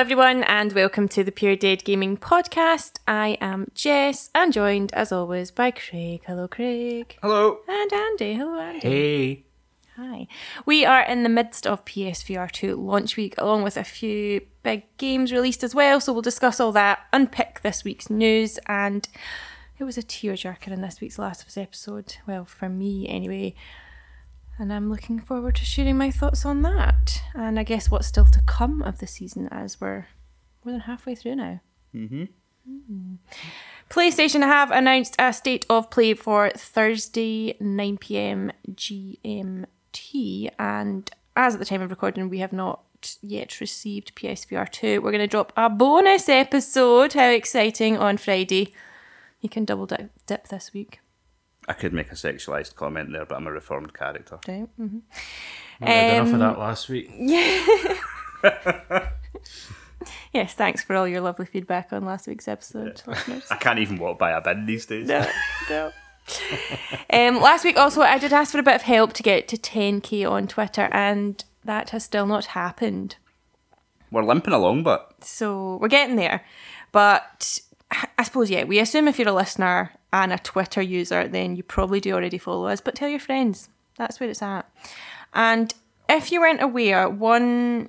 Everyone, and welcome to the Pure Dead Gaming Podcast. I am Jess, and joined, as always, by Craig. Hello, Craig. Hello. And Andy. Hello, Andy. Hey. Hi. We are in the midst of PSVR 2 launch week, along with a few big games released as well. So we'll discuss all that, unpick this week's news, and it was a tearjerker in this week's Last of Us episode. Well, for me, anyway. And I'm looking forward to sharing my thoughts on that. And I guess what's still to come of the season as we're more than halfway through now. Mm-hmm. PlayStation have announced a state of play for Thursday, 9 pm GMT. And as at the time of recording, we have not yet received PSVR 2. We're going to drop a bonus episode. How exciting on Friday. You can double dip, dip this week. I could make a sexualized comment there, but I'm a reformed character. Right? Mm-hmm. We had enough of Um, that last week. Yeah. Yes, thanks for all your lovely feedback on last week's episode, listeners. I can't even walk by a bin these days. No, no. um, last week also, I did ask for a bit of help to get to 10k on Twitter, and that has still not happened. We're limping along, but So we're getting there. But I suppose, yeah, we assume if you're a listener and a Twitter user, then you probably do already follow us, but tell your friends. That's where it's at. And if you weren't aware, one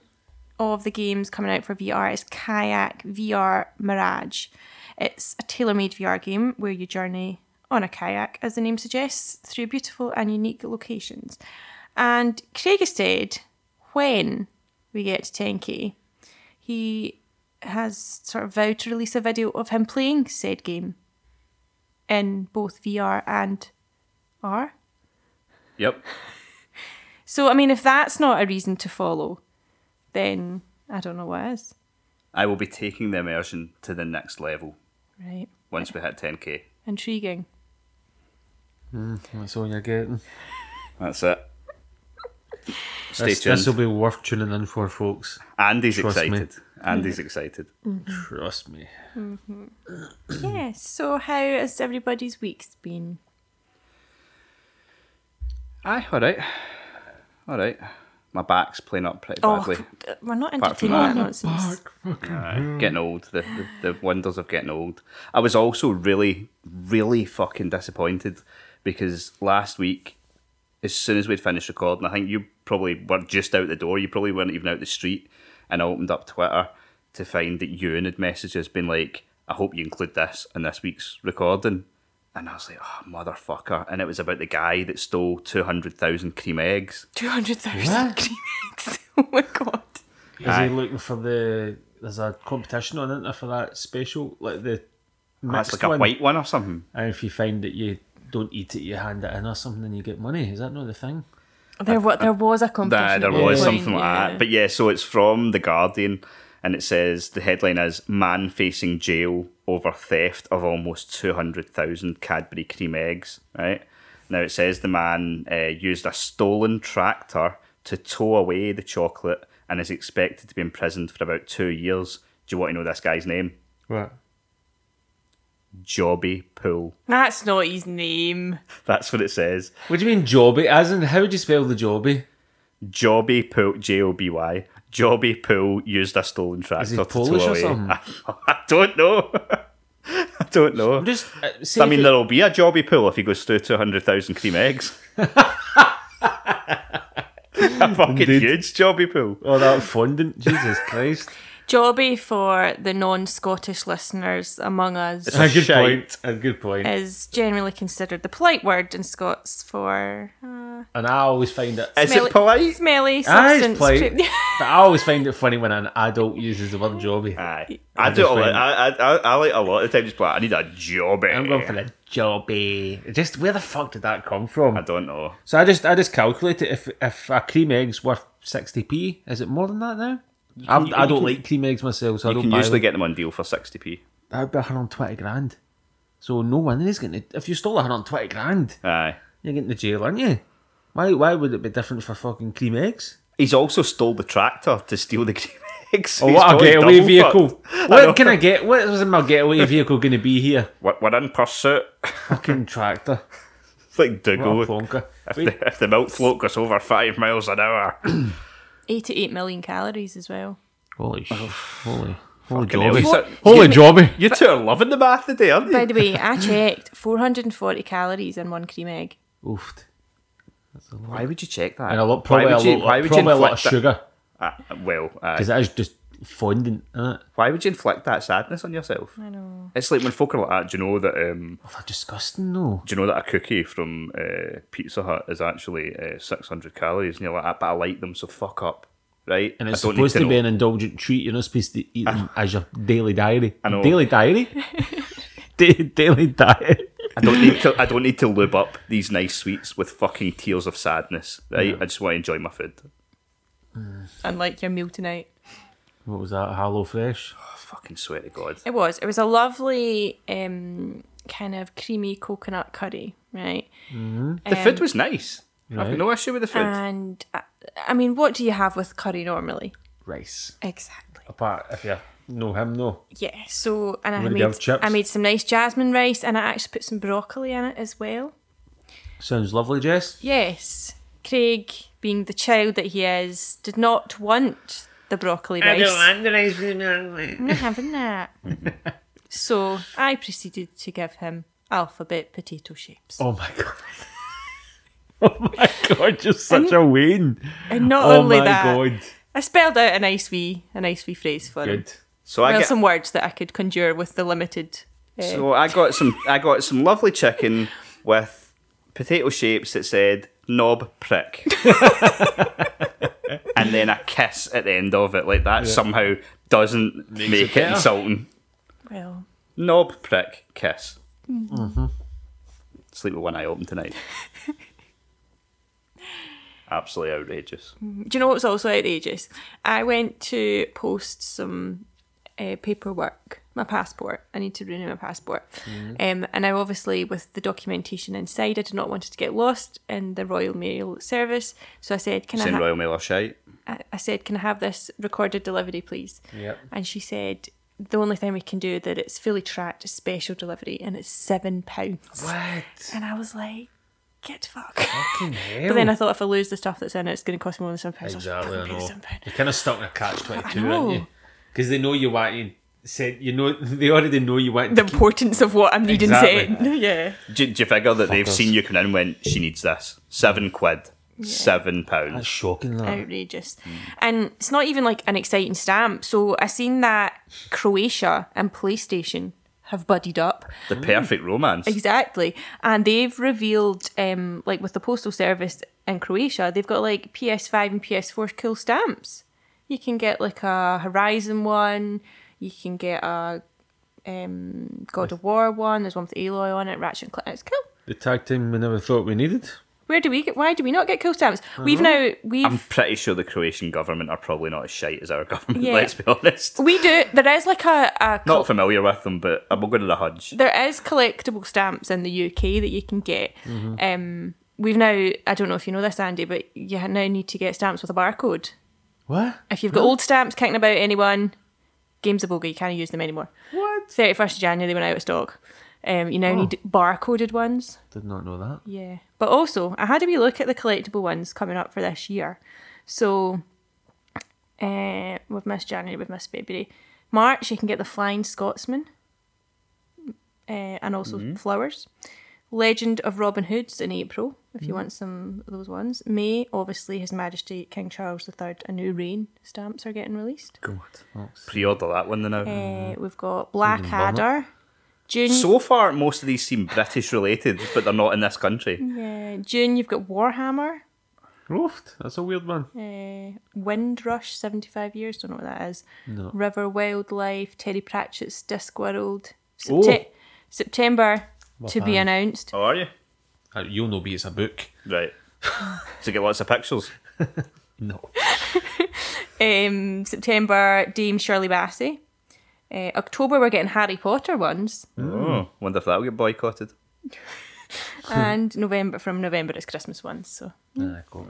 of the games coming out for VR is Kayak VR Mirage. It's a tailor made VR game where you journey on a kayak, as the name suggests, through beautiful and unique locations. And Craig has said when we get to 10k, he has sort of vowed to release a video of him playing said game in both VR and R. yep. So, I mean, if that's not a reason to follow, then I don't know what is. I will be taking the immersion to the next level Right. once we hit 10k. Intriguing. Mm, that's all you're getting. That's it. Stay This, tuned. this will be worth tuning in for, folks. Andy's Trust me. Excited. Andy's excited. Trust me. Mm-hmm. Yes. So, how has everybody's weeks been? Aye, all right. All right. My back's playing up pretty Oh, badly. f- we're not entertaining that that. nonsense. Aye, getting old. The, the the wonders of getting old. I was also really, really fucking disappointed because last week, as soon as we'd finished recording, I think you probably were just out the door. You probably weren't even out the street, and I opened up Twitter to find that Ewan had messages been like, "I hope you include this in this week's recording." And I was like, "Oh motherfucker!" And it was about the guy that stole two hundred thousand cream eggs. 200,000 cream eggs. Oh my god. Is Aye. he looking for the. There's a competition on isn't there for that special? Like the. Oh, that's Mixed like a one. white one or something. And if you find that you don't eat it, you hand it in or something and you get money. Is that not the thing? There, wa- there was a competition. That, at there one was point, something like yeah. that. But yeah, so it's from The Guardian and it says the headline is Man facing jail over theft of almost 200,000 Cadbury cream eggs, right? Now it says the man uh, used a stolen tractor to tow away the chocolate and is expected to be imprisoned for about two years. Do you want to know this guy's name? What? Jobby Pool. That's not his name. That's what it says. What do you mean, Jobby? As in, how would you spell the Jobby? Jobby Pool, J O B Y. Jobby Pool used a stolen tractor he to Polish tow or away. something? I, don't know. I don't know. I'm just. Uh, say I mean, it- there'll be a Jobby Pool if he goes through 200,000 cream eggs. a fucking Indeed. huge Jobby Pool. Oh, that fondant. Jesus Christ. Jobby for the non-Scottish listeners among us It's A good shite. point. A good point. is generally considered the polite word in Scots for uh, and I always find it. Is smelly, it polite? smelly Ah, substance. it's polite. but I always find it funny when an adult uses the word jobby. Aye. I I do it a lot. find- I, I, I, I like a lot of times just be like, I need a job. I'm going for the jobby. Just where the fuck did that come from? I don't know. So I just I just calculate it. if if a cream egg's worth sixty p, is it more than that now? You I don't can- like cream eggs myself, so I You don't can usually them. get them on deal for 60p. That'd be 120 grand. So no one is getting. If you stole 120 grand, Aye. you're getting the jail, aren't you? Why why would it be different for fucking cream eggs? He's also stole the tractor to steal the cream eggs. Oh, he's what a getaway vehicle! fucked. What can I get? What is my getaway vehicle going to be here? We're we're in pursuit. Fucking tractor. It's like Dougal. If the, if the milk float goes over five miles an hour, 88 million calories as well. holy, sh- holy, holy Fucking hell, jobby, you holy jobby. you two are loving the bath today, aren't you? By the way, I checked 440 calories in one cream egg. Oofed. Why would you check that? And a lot, probably why a would you, lot, why would you a lot of sugar that- Ah, well, aye. because it is just fondant, isn't it? why would you inflict that sadness on yourself? I know. It's like when folk are like that. Do you know that? Um, Oh, they're disgusting, though. do you know that a cookie from uh, Pizza Hut is actually uh, 600 calories? And you're like, "Ah, but I like them, so fuck up, right? And it's supposed need to, be an indulgent treat. You're not supposed to eat them as your daily diary. I know. Daily diary? Da- daily diet. I don't need to. I don't need to lube up these nice sweets with fucking tears of sadness, right? I just want to enjoy my food. Unlike your meal tonight. What was that? Hello Fresh? I fucking swear to God. It was. It was a lovely um, kind of creamy coconut curry, right? The food was nice. I've got no issue with the food. And uh, I mean, what do you have with curry normally? Rice. Exactly. Apart if you know him, no. Yeah. So, and I Would you have made chips? I made some nice jasmine rice, and I actually put some broccoli in it as well. Sounds lovely, Jess. Yes, Craig, being the child that he is, did not want the broccoli rice. the rice. I'm not having that. so I proceeded to give him alphabet potato shapes. Oh my god. oh my god, you're such a Wayne. And not Oh only my that, god. I spelled out a nice wee, a nice wee phrase for him. Good. So I Well, get. some words that I could conjure with the limited. Uh, So I got some. I got some lovely chicken with potato shapes that said knob prick, and then a kiss at the end of it. Like that somehow doesn't make it it, insulting. well, Knob prick kiss. Sleep with one eye open tonight. Absolutely outrageous. do you know what's also outrageous? I went to post some uh, paperwork, my passport. I need to renew my passport. Um, and now, obviously, with the documentation inside, I did not want it to get lost in the Royal Mail service. So I said, "Can I?" Send ha- Royal Mail or shite. I I said, "Can I have this recorded delivery, please?" Yep. And she said, "The only thing we can do that it's fully tracked is special delivery, and it's seven pounds." What? And I was like, "Get fuck." Fucking hell. But then I thought if I lose the stuff that's in it, it's going to cost me more than seven pounds. Exactly, I I know. You're kind of stuck in a catch 22, know. aren't you? Because they know you want to send, you know, they already know you want The to keep, importance of what I'm needing Exactly. sent. Yeah. Do, do you figure that they've Fuckers. seen you come in and went, she needs this? Seven quid. Seven pounds. That's pounds. shocking, that. Outrageous. And it's not even like an exciting stamp. So I seen that Croatia and PlayStation have buddied up. The perfect romance. Exactly. And they've revealed, um, like with the postal service in Croatia, they've got like PS5 and PS4 cool stamps. You can get like a Horizon one, you can get a um, God of War one, there's one with Aloy on it, Ratchet and Clank. It's cool. The tag team we never thought we needed. Where do we get? Why do we not get cool stamps? We've now we've I'm pretty sure the Croatian government are probably not as shite as our government, Yeah. let's be honest. we do. There is like a, a col- Not familiar with them, but I'm going to the Hudge. there is collectible stamps in the UK that you can get. Um, we've now I don't know if you know this, Andy, but you now need to get stamps with a barcode. What? If you've got old stamps kicking about anyone, game's a bogey. You can't use them anymore. What? Thirty first of January they went out of stock. Um, you now need barcoded ones. Did not know that. Yeah, but also I had a wee look at the collectible ones coming up for this year. So, uh, we've missed January, we've missed February. March you can get the Flying Scotsman, uh, and also flowers. Legend of Robin Hood's in April, if you want some of those ones. May, obviously, His Majesty King Charles III, A New Reign stamps are getting released. God, that's Pre-order that one now. Uh, we've got Blackadder. Bernard. June, So far, most of these seem British related, but they're not in this country. yeah, June, you've got Warhammer. Roft. That's a weird one. Uh, Windrush, 75 years, don't know what that is. No. River Wildlife, Terry Pratchett's Discworld. Oh. Septe- September to be announced. Oh, are you? Uh, You'll know be it's a book. Right. Does it get lots of pictures? No. Um, September, Dame Shirley Bassey. Uh, October, we're getting Harry Potter ones. Oh, wonder if that'll get boycotted. and November, from November, it's Christmas ones. So Ah, cool.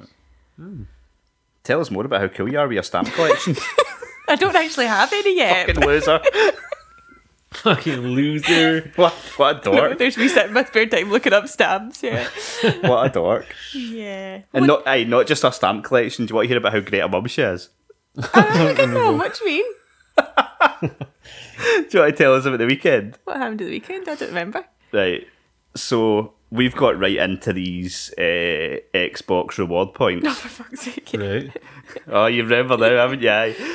Tell us more about how cool you are with your stamp collection. I don't actually have any yet. Fucking loser. Fucking loser. What, what a dork. There's me sitting in my spare time looking up stamps. Yeah, What a dork. yeah. And not, aye, not just our stamp collection. Do you want to hear about how great a mum she is? I don't know. What do you mean? Do you want to tell us about the weekend? What happened at the weekend? I don't remember. Right. So we've got right into these uh, Xbox reward points. For fuck's sake. Right. oh, you remember now, haven't you?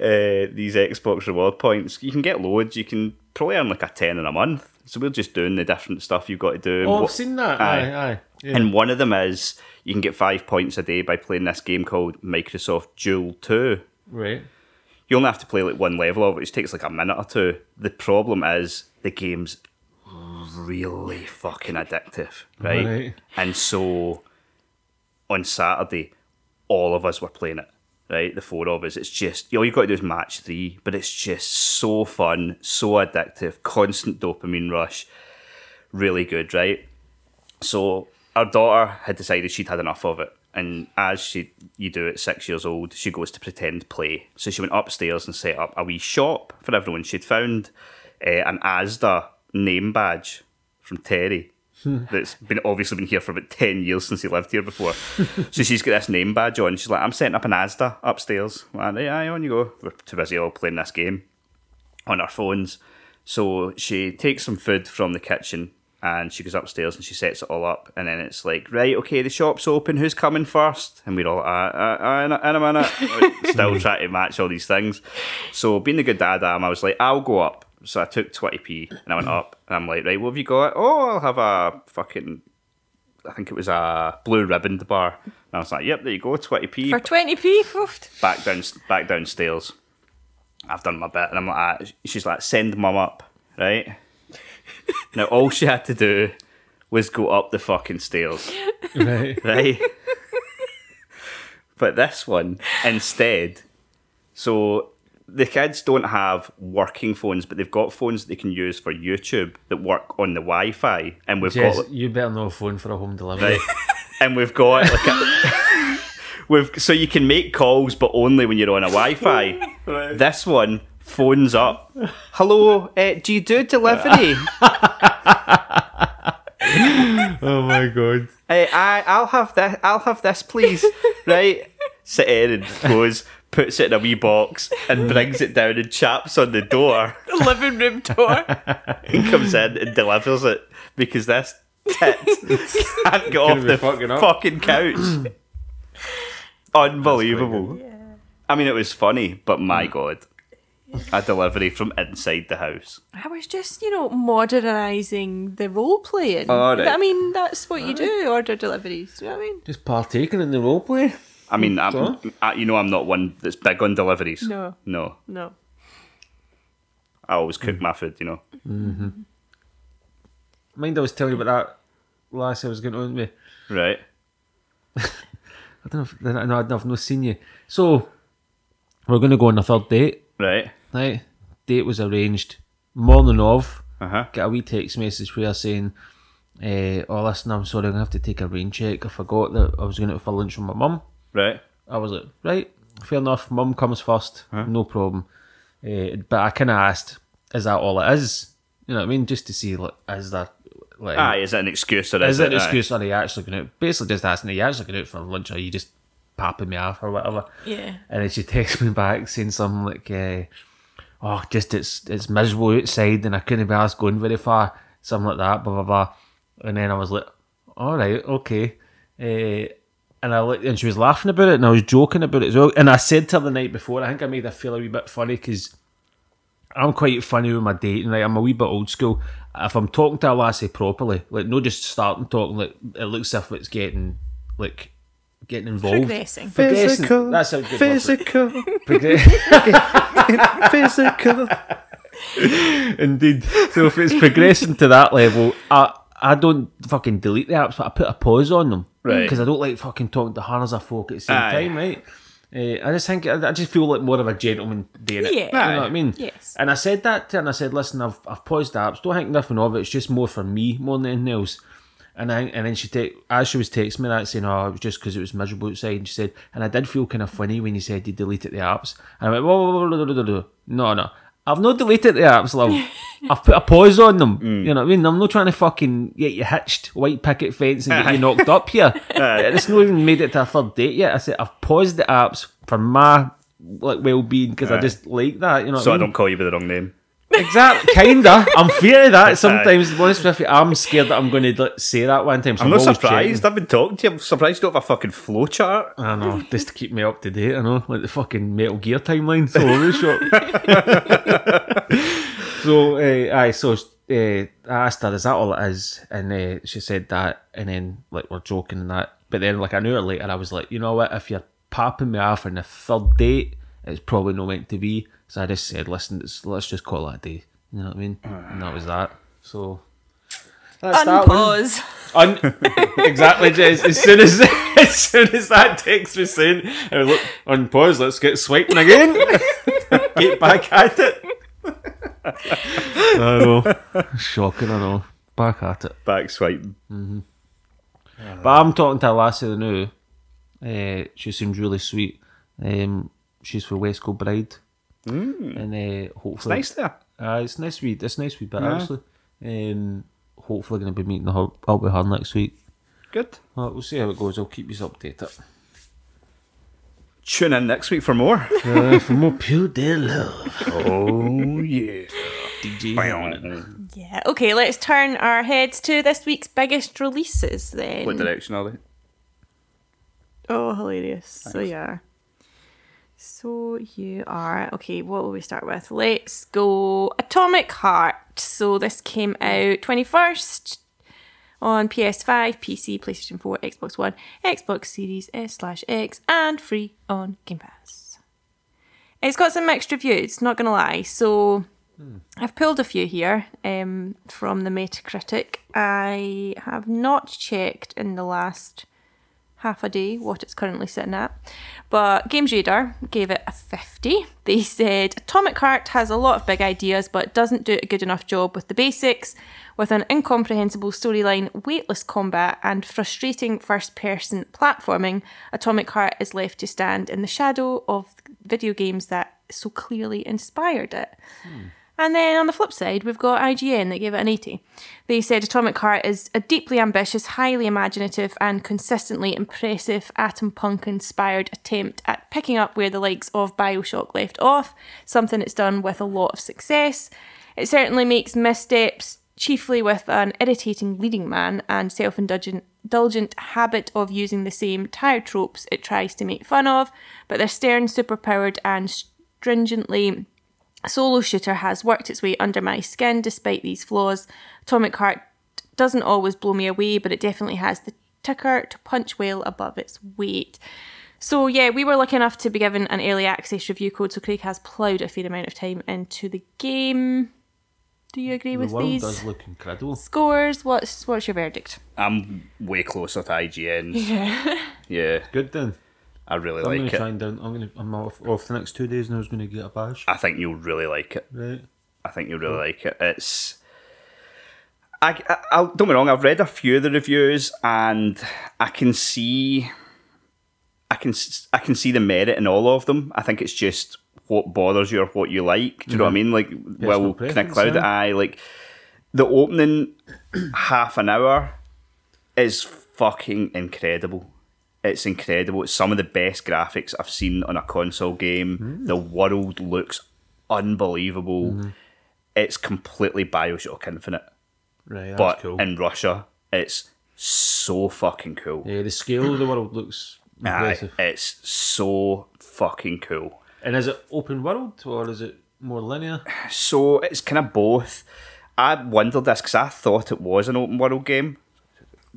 Uh, these Xbox reward points. You can get loads. You can probably earn like a ten in a month. So we're just doing the different stuff you've got to do. Oh, I've seen that. Aye. Aye, aye. Yeah. And one of them is you can get five points a day by playing this game called Microsoft Jewel 2. right. You only have to play like one level of it, which takes like a minute or two. The problem is the game's really fucking addictive, right? Right. And so on Saturday, all of us were playing it, right? The four of us. It's just all you've got to do is match three, but it's just so fun, so addictive, constant dopamine rush, really good, right? So our daughter had decided she'd had enough of it. And as she you do at six years old, she goes to pretend play. So she went upstairs and set up a wee shop for everyone. She'd found uh, an ASDA name badge from Terry that's been obviously been here for about ten years since he lived here before. so she's got this name badge on. She's like, I'm setting up an ASDA upstairs. And on you go. We're too busy all playing this game on our phones. So she takes some food from the kitchen and she goes upstairs and she sets it all up. And then it's like, right, okay, the shop's open. Who's coming first? And we're all, uh, uh, uh, in, a, in a minute. Still trying to match all these things. So being the good dad I am, I was like, I'll go up. So I took 20p and I went up and I'm like, right, what have you got? Oh, I'll have a fucking, I think it was a blue ribboned bar. And I was like, yep, there you go, 20p For 20p? Oofed. back down back downstairs. I've done my bit, and I'm like, ah, she's like, send mum up, right? now all she had to do was go up the fucking stairs, Right. right? but this one instead, so the kids don't have working phones, but they've got phones that they can use for YouTube that work on the Wi-Fi, and we've Jess, got you better know a phone for a home delivery. right? and we've got like a, we've so you can make calls, but only when you're on a Wi-Fi. This one phones up. Hello, uh, do you do delivery? oh my god. Uh, I I'll have this. I'll have this, please. Right? Sit in and goes, puts it in a wee box, and brings it down and chaps on the door. The living room door. and comes in and delivers it because this tit can't get off the fucking fucking couch. Unbelievable. I mean, it was funny, but my mm. god, a delivery from inside the house. I was just, you know, modernising the role playing. Oh, right. I mean, that's what you do, order deliveries. Do you know what I mean? Just partaking in the role play. I mean, I'm, So? I, you know, I'm not one that's big on deliveries. No. no, No. I always cook my food. You know, Mind I was telling you about that last I was going on with. right? I don't know if I know I've not seen you. So we're gonna go on a third date. Right? Right? Date was arranged morning of. Uh huh. Get a wee text message where saying, eh, "Oh, listen, I'm sorry, I'm gonna have to take a rain check. I forgot that I was going out for lunch with my mum." Right? I was like, "Right, fair enough. Mum comes first, no problem." Eh, but I kind of asked, "Is that all it is?" You know what I mean? Just to see, like, is that like, Aye, is it an excuse or is is, it an Aye. excuse? Or are you actually going out? Basically, just asking, are you actually going out for lunch, or are you just papping me off, or whatever? Yeah. And then she texts me back saying something like, uh, "Oh, just it's it's miserable outside, and I couldn't be asked going very far." Something like that. Blah blah blah. And then I was like, all right, okay. Uh, and I looked, and she was laughing about it, and I was joking about it as well. And I said to her the night before, I think I made her feel a wee bit funny because I'm quite funny with my dating. Like I'm a wee bit old school. If I'm talking to a lassie properly, like no, just starting talking, like it looks as if it's getting like getting involved. Progressing. Progressing. Physical. That's a good word. Physical. Progress- Physical. Indeed. So if it's progressing to that level, I I don't fucking delete the apps, but I put a pause on them. Right. Because I don't like fucking talking to hundreds of folk at the same Aye. time, right? Uh, I just think I I just feel like more of a gentleman doing it. Yeah. You know what I mean? Yes. And I said that to her and I said, listen, I've I've paused the apps. Don't think nothing of it. It's just more for me more than anything else. And I, and then she take as she was texting me that saying, "Oh, it was just because it was miserable outside." And she said, "And I did feel kind of funny when you said you deleted the apps." And I went, "Whoa, whoa, whoa, whoa, whoa, whoa, whoa. no, no, I've not deleted the apps, love. I've put a pause on them. Mm. You know what I mean? I'm not trying to fucking get you hitched, white picket fence, and get you knocked up here. it's not even made it to a third date yet. I said I've paused the apps for my like well being because I just like that. You know, what So I mean? don't call you by the wrong name. Exactly, kinda. I'm fearing of that sometimes. To be honest with you, I'm scared that I'm going to like, say that one time. So I'm not surprised. checking. I've been talking to you. I'm surprised you don't have a fucking flow chart. I know, just to keep me up to date. I know, like the fucking Metal Gear timeline. So so, uh, aye, so uh, I asked her, "Is that all it is?" And uh, she said that, and then like we're joking and that. But then, like an hour later, I was like, "You know what? If you're popping me off on the third date, it's probably not meant to be." So I just said, "Listen, it's, let's just call it a day." You know what I mean? And that was that. So. That's that one. Unpause. Un- exactly, Jess. As soon as as soon as that text was sent, I was like, on pause. Let's get swiping again. get back at it. I know, shocking. I know. Back at it. Back swiping. But I'm talking to a lassie the new. Uh, she seems really sweet. Um, she's for West Coast Bride, and uh, It's hopefully, nice there. Uh, it's nice wee, it's nice wee bit Yeah. actually. Um, hopefully, going to be meeting her up with her next week. Good. Well, we'll see how it goes. I'll keep you updated. Tune in next week for more. Uh, for more pure day love. oh yeah. DJ. Yeah. Okay, let's turn our heads to this week's biggest releases then. What direction are they? Oh, hilarious. So yeah. So you are okay. What will we start with? Let's go Atomic Heart. So this came out twenty first on PS5, PC, PlayStation 4, Xbox One, Xbox Series S slash X, and free on Game Pass. It's got some mixed reviews, not gonna lie. So I've pulled a few here um, from the Metacritic. I have not checked in the last half a day what it's currently sitting at. But Games Radar gave it a 50. They said Atomic Heart has a lot of big ideas but doesn't do a good enough job with the basics. With an incomprehensible storyline, weightless combat, and frustrating first person platforming, Atomic Heart is left to stand in the shadow of video games that so clearly inspired it. Hmm. And then on the flip side, we've got IGN that gave it an 80. They said Atomic Heart is a deeply ambitious, highly imaginative, and consistently impressive atom punk inspired attempt at picking up where the likes of Bioshock left off, something it's done with a lot of success. It certainly makes missteps, chiefly with an irritating leading man and self indulgent habit of using the same tired tropes it tries to make fun of, but their stern, superpowered, and stringently solo shooter has worked its way under my skin despite these flaws. Atomic Heart doesn't always blow me away, but it definitely has the ticker to punch well above its weight. So yeah, we were lucky enough to be given an early access review code, so Craig has ploughed a fair amount of time into the game. Do you agree The with world these does look incredible. scores? What's what's your verdict? I'm way closer to IGN. Yeah. Yeah. Good then. I really I'm like gonna it. try and down. I'm gonna. I'm off, off the next two days, and I was gonna get a bash. I think you'll really like it. Right. I think you'll really like it. It's. I, I, I'll, don't me wrong. I've read a few of the reviews, and I can see, I can I can see the merit in all of them. I think it's just what bothers you or what you like. Do you know what I mm-hmm. mean? Like, well, no kind of cloud yeah. eye. Like the opening half an hour is fucking incredible. It's incredible. It's some of the best graphics I've seen on a console game. Mm. The world looks unbelievable. Mm-hmm. It's completely Bioshock Infinite, Right. That's but cool. in Russia. It's so fucking cool. Yeah, the scale of the world looks Aye, it's so fucking cool. And is it open world or is it more linear? So it's kind of both. I wondered this because I thought it was an open world game,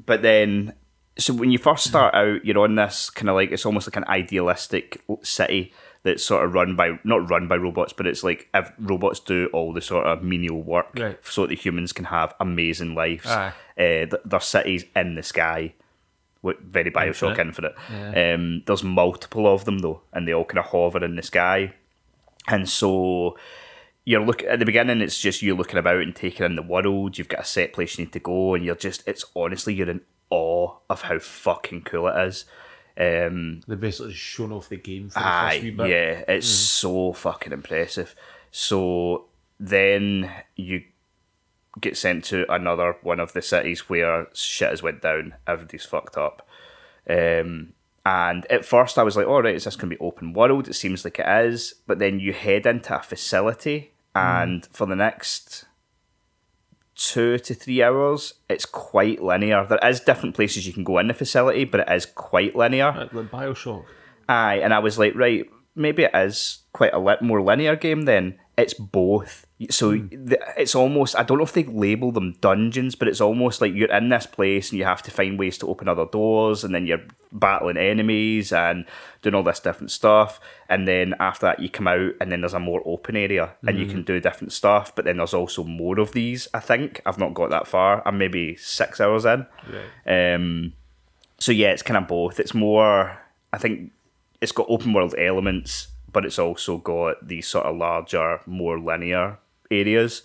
but then so when you first start out, you're on this kind of like it's almost like an idealistic city that's sort of run by not run by robots, but it's like if robots do all the sort of menial work Right. so that the humans can have amazing lives. Uh, th- there's cities in the sky. Very Bioshock Infinite. Infinite. Um, there's multiple of them though, and they all kind of hover in the sky. And so you're look at the beginning, it's just you looking about and taking in the world. You've got a set place you need to go, and you're just it's honestly you're in awe of how fucking cool it is. Um, They basically shown off the game for the aye, first wee bit. yeah, it's so fucking impressive. So then you get sent to another one of the cities where shit has went down. Everybody's fucked up. Um, and at first I was like, all right, is this going to be open world? It seems like it is. But then you head into a facility, and for the next two to three hours, it's quite linear. There is different places you can go in the facility, but it is quite linear. Like like Bioshock. Aye, and I was like, right, maybe it is quite a lit more linear game then. It's both. So th it's almost, I don't know if they label them dungeons, but it's almost like you're in this place and you have to find ways to open other doors and then you're battling enemies and doing all this different stuff. And then after that, you come out and then there's a more open area and you can do different stuff. But then there's also more of these, I think. I've not got that far. I'm maybe six hours in. Right. Um, so yeah, it's kind of both. It's more, I think, it's got open world elements, but it's also got these sort of larger, more linear areas.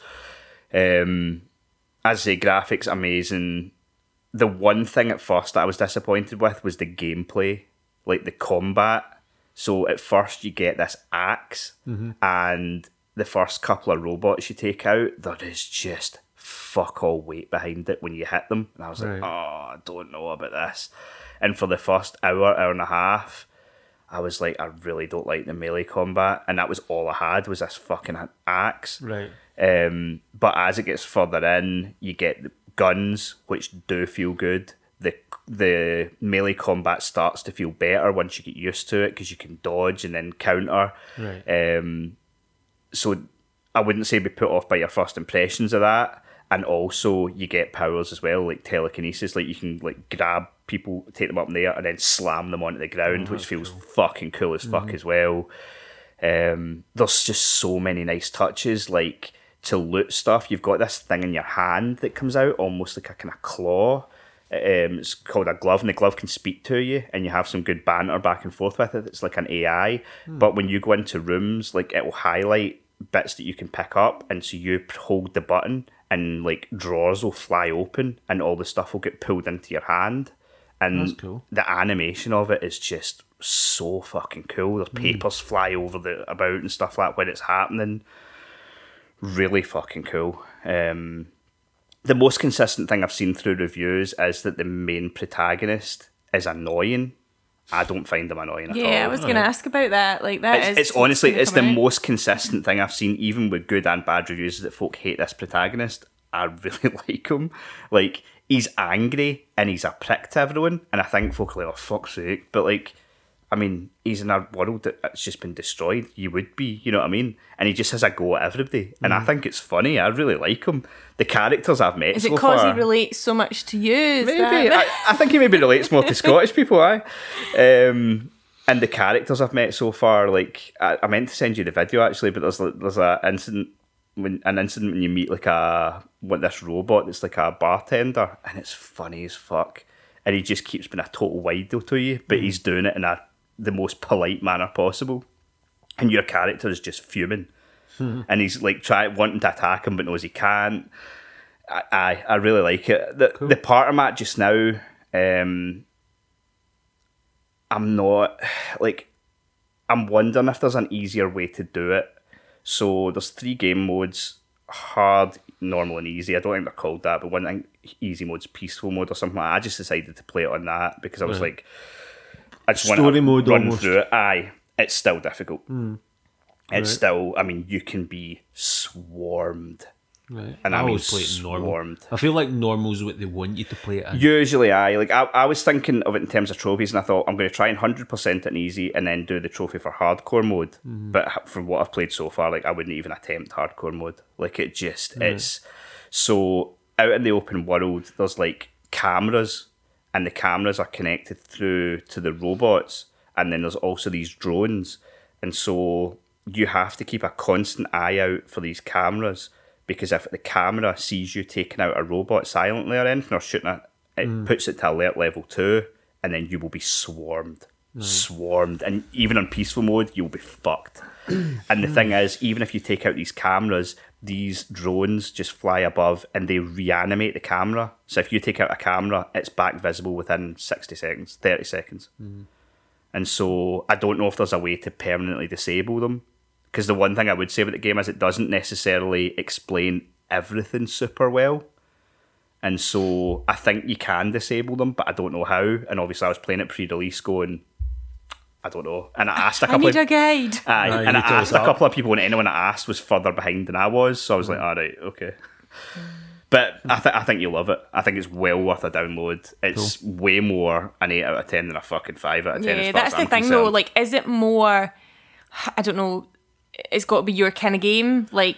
Um, as I say, graphics amazing. The one thing at first that I was disappointed with was the gameplay, like the combat. So at first you get this axe, and the first couple of robots you take out, there is just fuck all weight behind it when you hit them. And I was like, oh, I don't know about this. And for the first hour, hour and a half, I was like, I really don't like the melee combat, and that was all I had was this fucking axe. Right. Um, but as it gets further in, you get the guns, which do feel good. The the melee combat starts to feel better once you get used to it because you can dodge and then counter. Right. Um, so I wouldn't say be put off by your first impressions of that. And also, you get powers as well, like telekinesis. Like you can like grab people, take them up in the air, and then slam them onto the ground, which feels fucking cool as fuck as well. Um, there's just so many nice touches, like to loot stuff. You've got this thing in your hand that comes out, almost like a kind of claw. Um, it's called a glove, and the glove can speak to you, and you have some good banter back and forth with it. It's like an AI, but when you go into rooms, like it will highlight bits that you can pick up, and so you hold the button, and like drawers will fly open, and all the stuff will get pulled into your hand. And That's cool. the animation of it is just so fucking cool. There's papers fly over the about and stuff like that when it's happening. Really fucking cool. Um, the most consistent thing I've seen through reviews is that the main protagonist is annoying. I don't find them annoying at all. Yeah, I was going to ask about that. Like that It's, is- it's honestly it's the out. most consistent thing I've seen, even with good and bad reviews, is that folk hate this protagonist. I really like him. Like he's angry and he's a prick to everyone, and I think folk are like, oh fuck's sake. But like, I mean, he's in a world that's just been destroyed. You would be, you know what I mean? And he just has a go at everybody, and I think it's funny. I really like him. The characters I've met Mm. Is so it because far, he relates so much to you? Maybe I, I think he maybe relates more to Scottish people. I, um, and the characters I've met so far, like I, I meant to send you the video actually, but there's like, there's a incident when an incident when you meet like a what this robot that's like a bartender, and it's funny as fuck, and he just keeps being a total wido to you, but he's doing it in a the most polite manner possible, and your character is just fuming. And he's like trying wanting to attack him, but knows he can't. I, I, I really like it. The the part I'm at just now, um, I'm not like I'm wondering if there's an easier way to do it. So there's three game modes: hard, normal, and easy. I don't think they're called that, but one thing easy mode's peaceful mode or something. I just decided to play it on that because I was like, I just want to mode run almost. through it. Aye, it's still difficult. Hmm. It's still. I mean, you can be swarmed Right. And I, I always play it normal. swarmed. I feel like normal's what they want you to play it in. Usually, I like. I, I was thinking of it in terms of trophies, and I thought I'm going to try and hundred percent it easy, and then do the trophy for hardcore mode. Mm-hmm. But from what I've played so far, like I wouldn't even attempt hardcore mode. Like it just it's so out in the open world. There's like cameras, and the cameras are connected through to the robots, and then there's also these drones, and so you have to keep a constant eye out for these cameras because if the camera sees you taking out a robot silently or anything or shooting it, it puts it to alert level two, and then you will be swarmed, swarmed, and even on peaceful mode, you'll be fucked. and the thing is, even if you take out these cameras, these drones just fly above and they reanimate the camera. So if you take out a camera, it's back visible within sixty seconds, thirty seconds. Mm. And so I don't know if there's a way to permanently disable them. Because the one thing I would say about the game is it doesn't necessarily explain everything super well. And so I think you can disable them, but I don't know how. And obviously I was playing it pre-release going, I don't know. And I asked a I couple need of a guide. Aye, Aye, and I you tell us asked a couple of people, and anyone I asked was further behind than I was. So I was like, Mm. all right, okay. But I, th- I think you'll love it. I think it's well worth a download. It's way more an 8 out of 10 than a fucking 5 out of 10. Yeah, as far that's as the I'm thing though. Like, is it more? I don't know. It's got to be your kind of game. Like,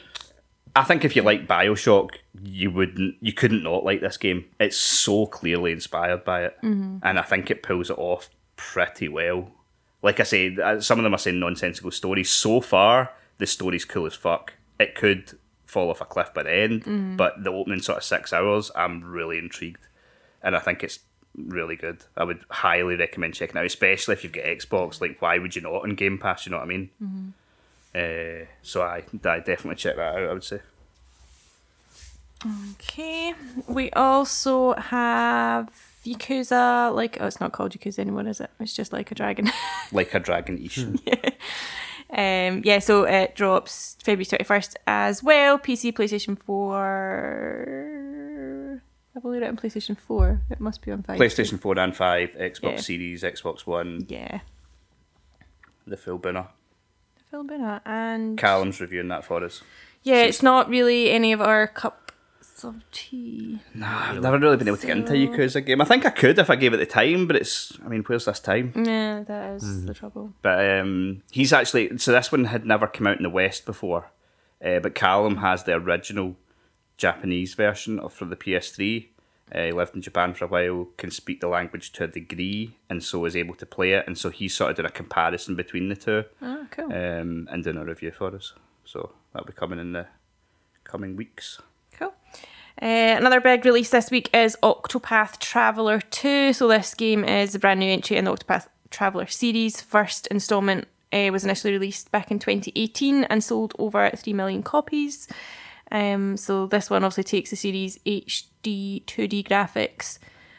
I think if you like Bioshock, you wouldn't, you couldn't not like this game. It's so clearly inspired by it, Mm-hmm. and I think it pulls it off pretty well. Like I say, uh, some of them are saying nonsensical stories. So far, the story's cool as fuck. It could fall off a cliff by the end, Mm-hmm. but the opening sort of six hours, I'm really intrigued, and I think it's really good. I would highly recommend checking it out, especially if you've got Xbox. Like, why would you not on Game Pass? You know what I mean? Mm-hmm. Uh, so I, I definitely check that out. I would say. okay. We also have Yakuza. Like, oh, it's not called Yakuza anymore, is it? It's just like a dragon. like a dragon Ishin. Um, yeah, so it drops February 21st as well. PC, PlayStation 4. I've only written PlayStation 4. It must be on 5. PlayStation 4 and 5, Xbox Yeah. Series, Xbox One, Yeah. the full binner. Phil Bennett. And Callum's reviewing that for us. yeah, it's not really any of our cups of tea. Nah, I've never really been able to get into a Yakuza game. I think I could if I gave it the time, but it's, I mean, where's this time? Yeah, that is the trouble. But um, he's actually, so this one had never come out in the West before, uh, but Callum has the original Japanese version of for the PS3. Uh, he lived in Japan for a while, can speak the language to a degree, and so is able to play it. And so he's sort of doing a comparison between the two. Oh, cool. um, and doing a review for us. So that'll be coming in the coming weeks. Cool. Uh, another big release this week is Octopath Traveler 2. So, this game is a brand new entry in the Octopath Traveler series. First installment uh, was initially released back in 2018 and sold over 3 million copies. Um, so, this one obviously takes the series HD 2D graphics,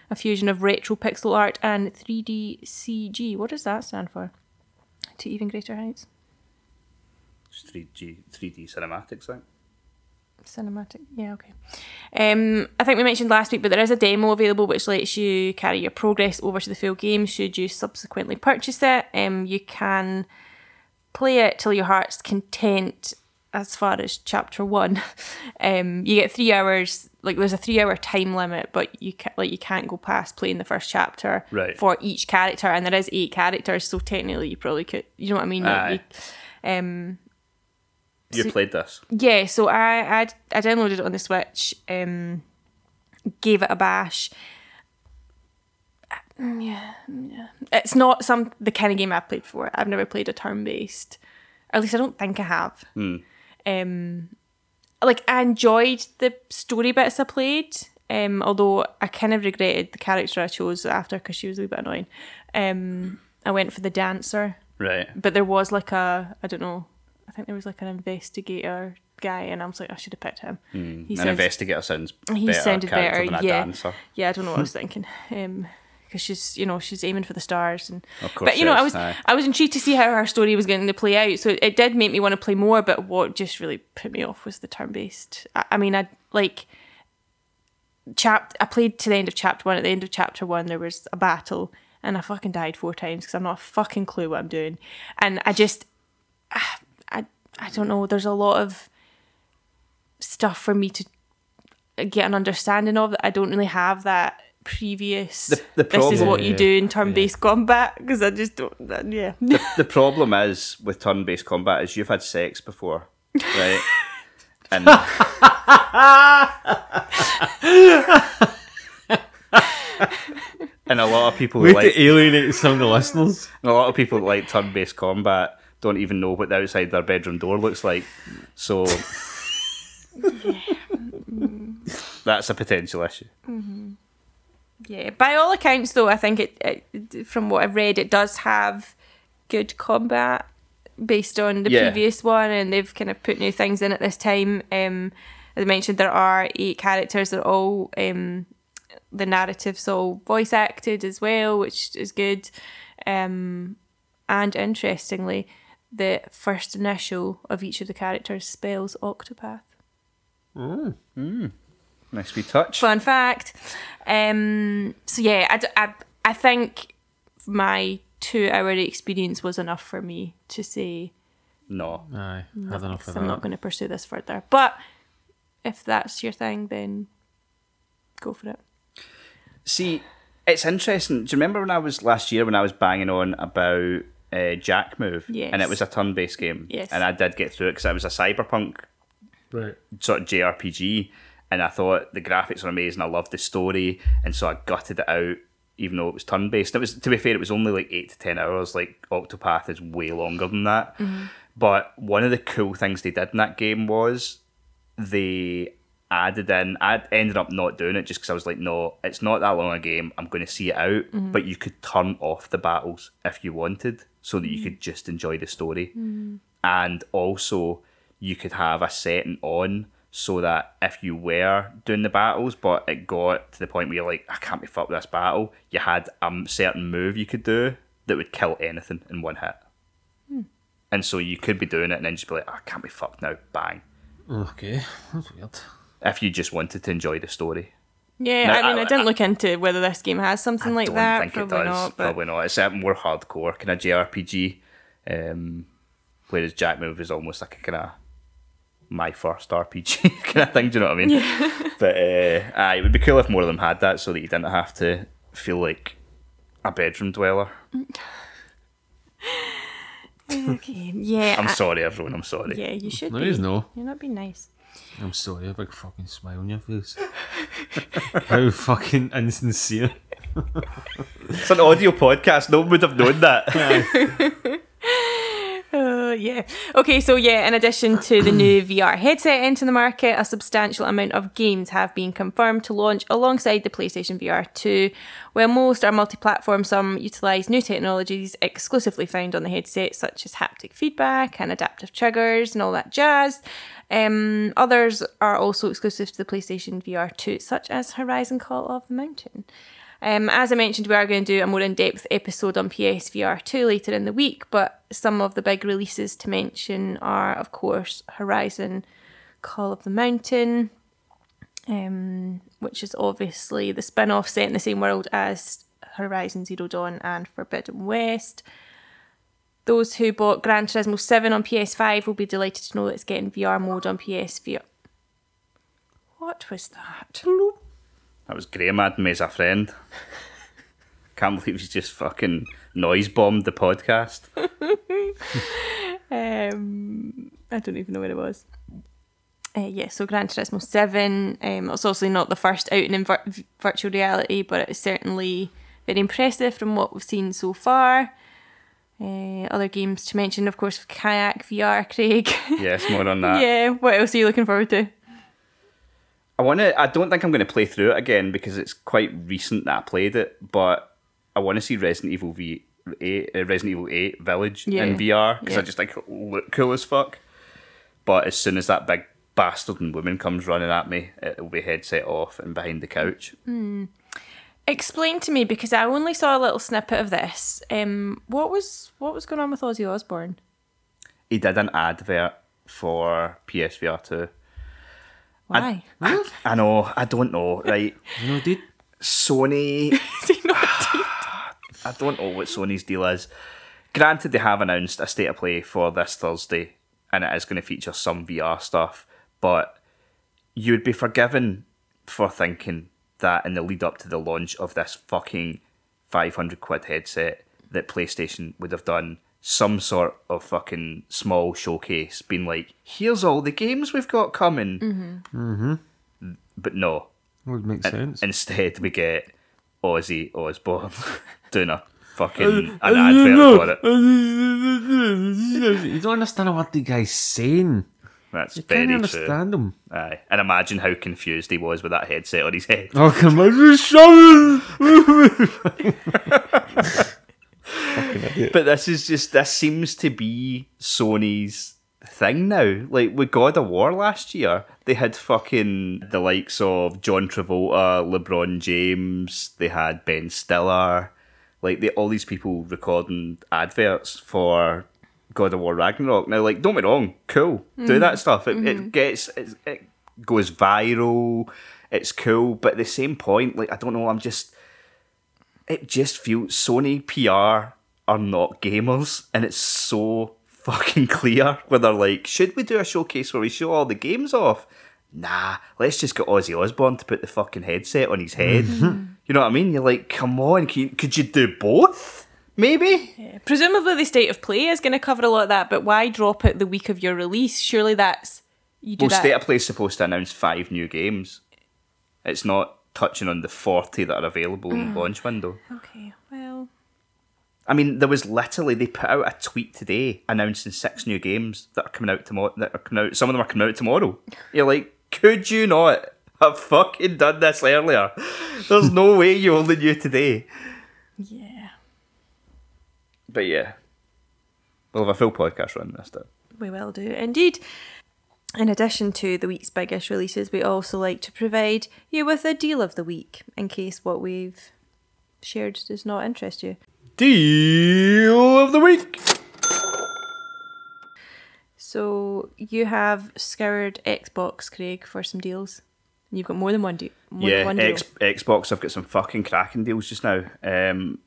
a fusion of retro pixel art and 3D CG. What does that stand for? To even greater heights. Just 3G, 3D cinematics, thing. Cinematic, yeah, okay. Um, I think we mentioned last week, but there is a demo available which lets you carry your progress over to the full game should you subsequently purchase it. Um, you can play it till your heart's content as far as chapter one. Um, you get three hours, like there's a three hour time limit, but you can like you can't go past playing the first chapter Right. for each character, and there is eight characters, so technically you probably could, you know what I mean? Aye. you- um, You So- played this? yeah, so I I, I downloaded it on the Switch, um, gave it a bash. Uh, Yeah, yeah. It's not some the kind of game I've played before. I've never played a turn based, or at least I don't think I have. Um, like I enjoyed the story bits I played. Um, although I kind of regretted the character I chose after because she was a wee bit annoying. Um, I went for the dancer Right. but there was like a I don't know. I think there was like an investigator guy, and I was like, I should have picked him. He An sounds- investigator sounds he better sounded better, than a yeah. dancer. Yeah, I don't know what I was thinking. Um, because she's you know she's aiming for the stars and Of course but you know she I was aye. I was intrigued to see how her story was going to play out so it did make me want to play more but what just really put me off was the turn based I, I mean I like chap I played to the end of chapter one at the end of chapter one there was a battle and I fucking died four times because I'm not a fucking clue what I'm doing. And I just I I don't know there's a lot of stuff for me to get an understanding of that I don't really have that previous The- the this is problem- what you Yeah, do in turn-based combat because I just don't that, yeah the, the problem is with turn-based combat is you've had sex before, right? and and a lot of people Way like to alienate some of the listeners. a lot of people that like turn-based combat don't even know what the outside their bedroom door looks like. So that's a potential issue. Mm-hmm. Yeah, by all accounts, though, I think it, it from what I've read, it does have good combat based on the Yeah. previous one, and they've kind of put new things in at this time. Um, as I mentioned, there are eight characters. They're all um, the narrative's all voice acted as well, which is good. Um, and interestingly, the first initial of each of the characters spells Octopath. Nice wee touch. Fun fact. Um, so yeah, I, d- I, I think my two hour experience was enough for me to say No. Aye, had enough of I'm not going to pursue this further. But if that's your thing, then go for it. See, it's interesting. Do you remember when I was last year when I was banging on about uh, Jack Move? Yes. And it was a turn-based game. Yes. And I did get through it because it was a cyberpunk Right. sort of JRPG, and I thought the graphics were amazing. I loved the story, and so I gutted it out, even though it was turn based. It was to be fair, it was only like eight to ten hours. Like Octopath is way longer than that. Mm-hmm. But one of the cool things they did in that game was they added in. I ended up not doing it just because I was like, no, it's not that long a game. I'm going to see it out. Mm-hmm. But you could turn off the battles if you wanted, so that you could just enjoy the story mm-hmm. and also you could have a setting on so that if you were doing the battles but it got to the point where you're like I can't be fucked with this battle you had a certain move you could do that would kill anything in one hit and so you could be doing it and then just be like I can't be fucked now bang Okay, that's weird. if you just wanted to enjoy the story Yeah, No, I mean, I, I- didn't look into whether this game has something like that. I don't that. think Probably it does not. But probably not it's a more hardcore kind of JRPG um, whereas Jack Move is almost like a kind of my first RPG kind of thing. Do you know what I mean? But uh, aye, it would be cool if more of them had that, so that you didn't have to feel like a bedroom dweller. okay, yeah, I'm I- sorry, everyone. I'm sorry. yeah, you should No, be. he's no. You're not being nice. I'm sorry, a big fucking smile on your face. How fucking insincere. It's an audio podcast. No one would have known that. Yeah. Okay, so yeah, in addition to the new VR headset entering the market, a substantial amount of games have been confirmed to launch alongside the PlayStation VR 2. While most are multi platform, some utilise new technologies exclusively found on the headset, such as haptic feedback and adaptive triggers and all that jazz. Um, others are also exclusive to the PlayStation VR 2, such as Horizon Call of the Mountain. Um, as I mentioned, we are going to do a more in depth episode on PSVR 2 later in the week, but some of the big releases to mention are, of course, Horizon Call of the Mountain, um, which is obviously the spin off set in the same world as Horizon Zero Dawn and Forbidden West. Those who bought Gran Turismo 7 on PS5 will be delighted to know that it's getting VR mode on PSVR. What was that? That was Graham adding me as a friend. Can't believe he's just fucking noise bombed the podcast. Um, I don't even know where it was. Uh, yeah, so Gran Turismo 7. Um, it's obviously not the first outing in vir- virtual reality, but it's certainly very impressive from what we've seen so far. Uh, other games to mention, of course, Kayak VR, Craig. Yes, more on that. yeah, what else are you looking forward to? I want to. I don't think I'm going to play through it again because it's quite recent that I played it. But I want to see Resident Evil V eight, uh, Resident Evil Eight Village Yeah. in VR because Yeah. I just think it'll look cool as fuck. But as soon as that big bastard and woman comes running at me, it'll be headset off and behind the couch. Explain to me because I only saw a little snippet of this. Um, what was what was going on with Ozzy Osbourne? He did an advert for PSVR two. Why? I know. I don't know. Right, No, dude. Sony. Is he not I don't know what Sony's deal is. Granted, they have announced a state of play for this Thursday, and it is going to feature some VR stuff. But you would be forgiven for thinking that in the lead up to the launch of this fucking 500 quid headset that PlayStation would have done some sort of fucking small showcase, being like, here's all the games we've got coming. Mm-hmm. But no. Would make sense. Instead, we get Ozzy Osbourne doing a fucking an advert for it. you don't understand what the guy's saying. That's You very can't true. understand him. Aye. And imagine how confused he was with that headset on his head. Oh, come on, sorry. But this is just this seems to be Sony's thing now. Like with God of War last year, they had fucking the likes of John Travolta, LeBron James, they had Ben Stiller, like they all these people recording adverts for God of War Ragnarok. Now, like, don't be wrong, cool, do mm-hmm. that stuff. It, it mm-hmm. gets it, it goes viral. It's cool, but at the same point, like I don't know, I'm just it just feels Sony PR are not gamers, and it's so fucking clear where they're like, should we do a showcase where we show all the games off? Nah, let's just get Ozzy Osbourne to put the fucking headset on his head. Mm-hmm. you know what I mean? You're like, come on, can you, could you do both? Maybe. Presumably, the state of play is going to cover a lot of that, but why drop it the week of your release? Surely that's you do Well, that. State of Play is supposed to announce five new games. It's not touching on the 40 that are available in the mm. launch window. okay, I mean, there was literally they put out a tweet today announcing six new games that are coming out tomorrow. That are coming out. Some of them are coming out tomorrow. You're like, could you not have fucking done this earlier? There's no way you only knew today. yeah, But yeah, we'll have a full podcast run this time. we will do indeed. In addition to the week's biggest releases, we also like to provide you with a deal of the week in case what we've shared does not interest you. Deal of the week. So you have scoured Xbox, Craig, for some deals. You've got more than one deal. More yeah, than one deal. X- Xbox. I've got some fucking cracking deals just now. Um,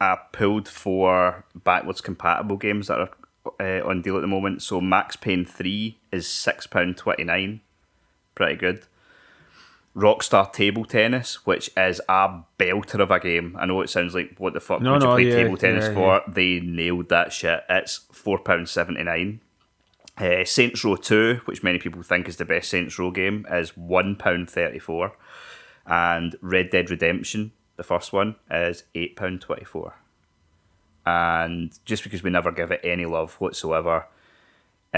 I pulled four backwards compatible games that are uh, on deal at the moment. So Max Payne three is six pound twenty nine, pretty good. Rockstar Table Tennis, which is a belter of a game. I know it sounds like what the fuck No, would you play yeah, table tennis yeah, for? They nailed that shit. It's four pound seventy nine. Uh, Saints Row 2, which many people think is the best Saints Row game, is £1.34. And Red Dead Redemption, the first one, is £8.24. And just because we never give it any love whatsoever,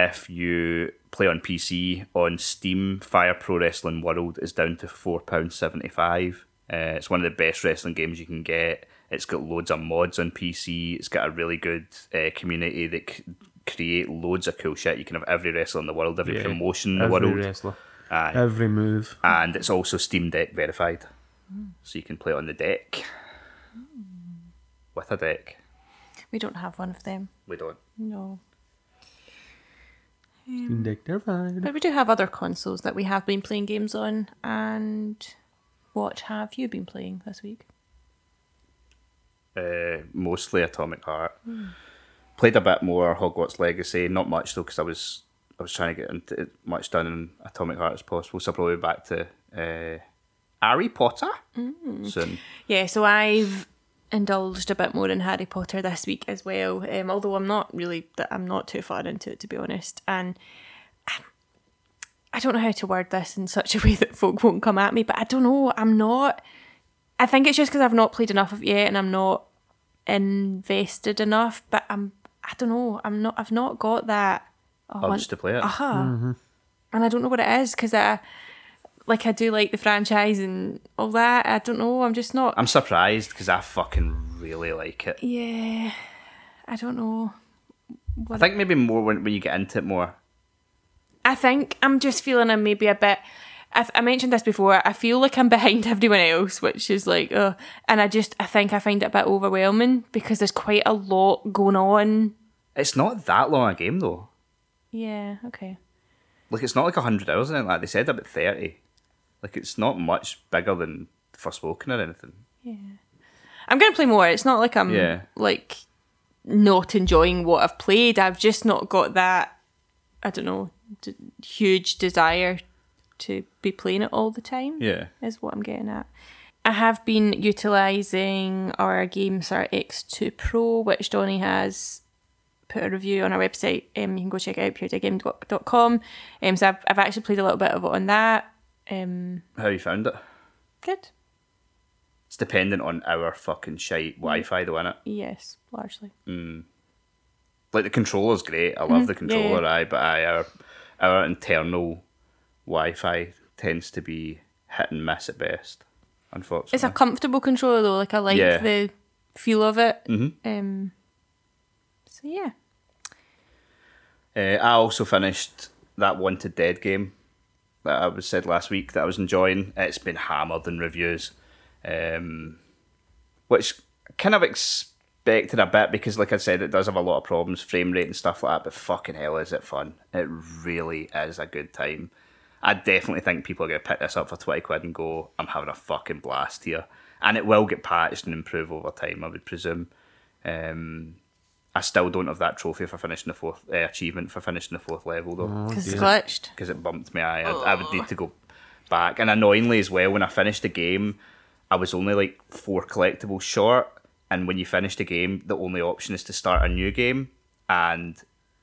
if you play on PC, on Steam, Fire Pro Wrestling World is down to £4.75. Uh, it's one of the best wrestling games you can get. It's got loads of mods on PC. It's got a really good uh, community that c- create loads of cool shit. You can have every wrestler in the world, every Yeah, promotion in the world. Every world, wrestler. Aye. Every move. and it's also Steam Deck verified, so you can play it on the deck with a deck. We don't have one of them. We don't. No. Steam Deck, they're fine. But we do have other consoles that we have been playing games on. And what have you been playing this week? Uh, mostly Atomic Heart. Played a bit more Hogwarts Legacy, not much though, because I was I was trying to get into it much done in Atomic Heart as possible. So I'll probably back to uh, Harry Potter soon. Yeah, so I've indulged a bit more in Harry Potter this week as well. Um, although I'm not really, I'm not too far into it to be honest. And I don't know how to word this in such a way that folk won't come at me, but I don't know. I'm not. I think it's just because I've not played enough of it yet, and I'm not invested enough. But I'm. I don't know. I'm not. I've not got that. Oh, I'll just to play it. uh-huh. And I don't know what it is because I, like, I do like the franchise and all that. I don't know. I'm just not. I'm surprised because I fucking really like it. Yeah, I don't know. I think maybe more when, when you get into it more. I think I'm just feeling I'm maybe a bit. I, I mentioned this before. I feel like I'm behind everyone else, which is like, oh, and I just I think I find it a bit overwhelming because there's quite a lot going on. It's not that long a game though. Yeah. Okay. Like it's not like hundred hours in it. Like they said about thirty. Like it's not much bigger than Forspoken or anything. Yeah, I'm gonna play more. It's not like I'm Yeah. like not enjoying what I've played. I've just not got that. I don't know, d- huge desire to be playing it all the time. Yeah. is what I'm getting at. I have been utilising our game GameSir X2 Pro, which Donny has put a review on our website. Um, you can go check it out, puredeadgame.com. Um, so I've, I've actually played a little bit of it on that. Um, How you found it? good. It's dependent on our fucking shite Wi-Fi, though, innit? Yes, largely. Like the controller's great. I love the controller, aye, but aye, our our internal Wi-Fi tends to be hit and miss at best. Unfortunately, It's a comfortable controller though. Like I like Yeah. the feel of it. Mhm. Um, so yeah. Uh, I also finished that Wanted Dead game that I was said last week that I was enjoying. It's been hammered in reviews, um, which kind of expected a bit because, like I said, it does have a lot of problems, frame rate and stuff like that. But fucking hell, is it fun? It really is a good time. I definitely think people are going to pick this up for 20 quid and go, I'm having a fucking blast here. And it will get patched and improve over time, I would presume. Um, I still don't have that trophy for finishing the fourth uh, achievement for finishing the fourth level though, Because it's glitched. because it bumped me. I, I would need to go back. And annoyingly as well, when I finished the game, I was only like four collectibles short. And when you finish the game, the only option is to start a new game. And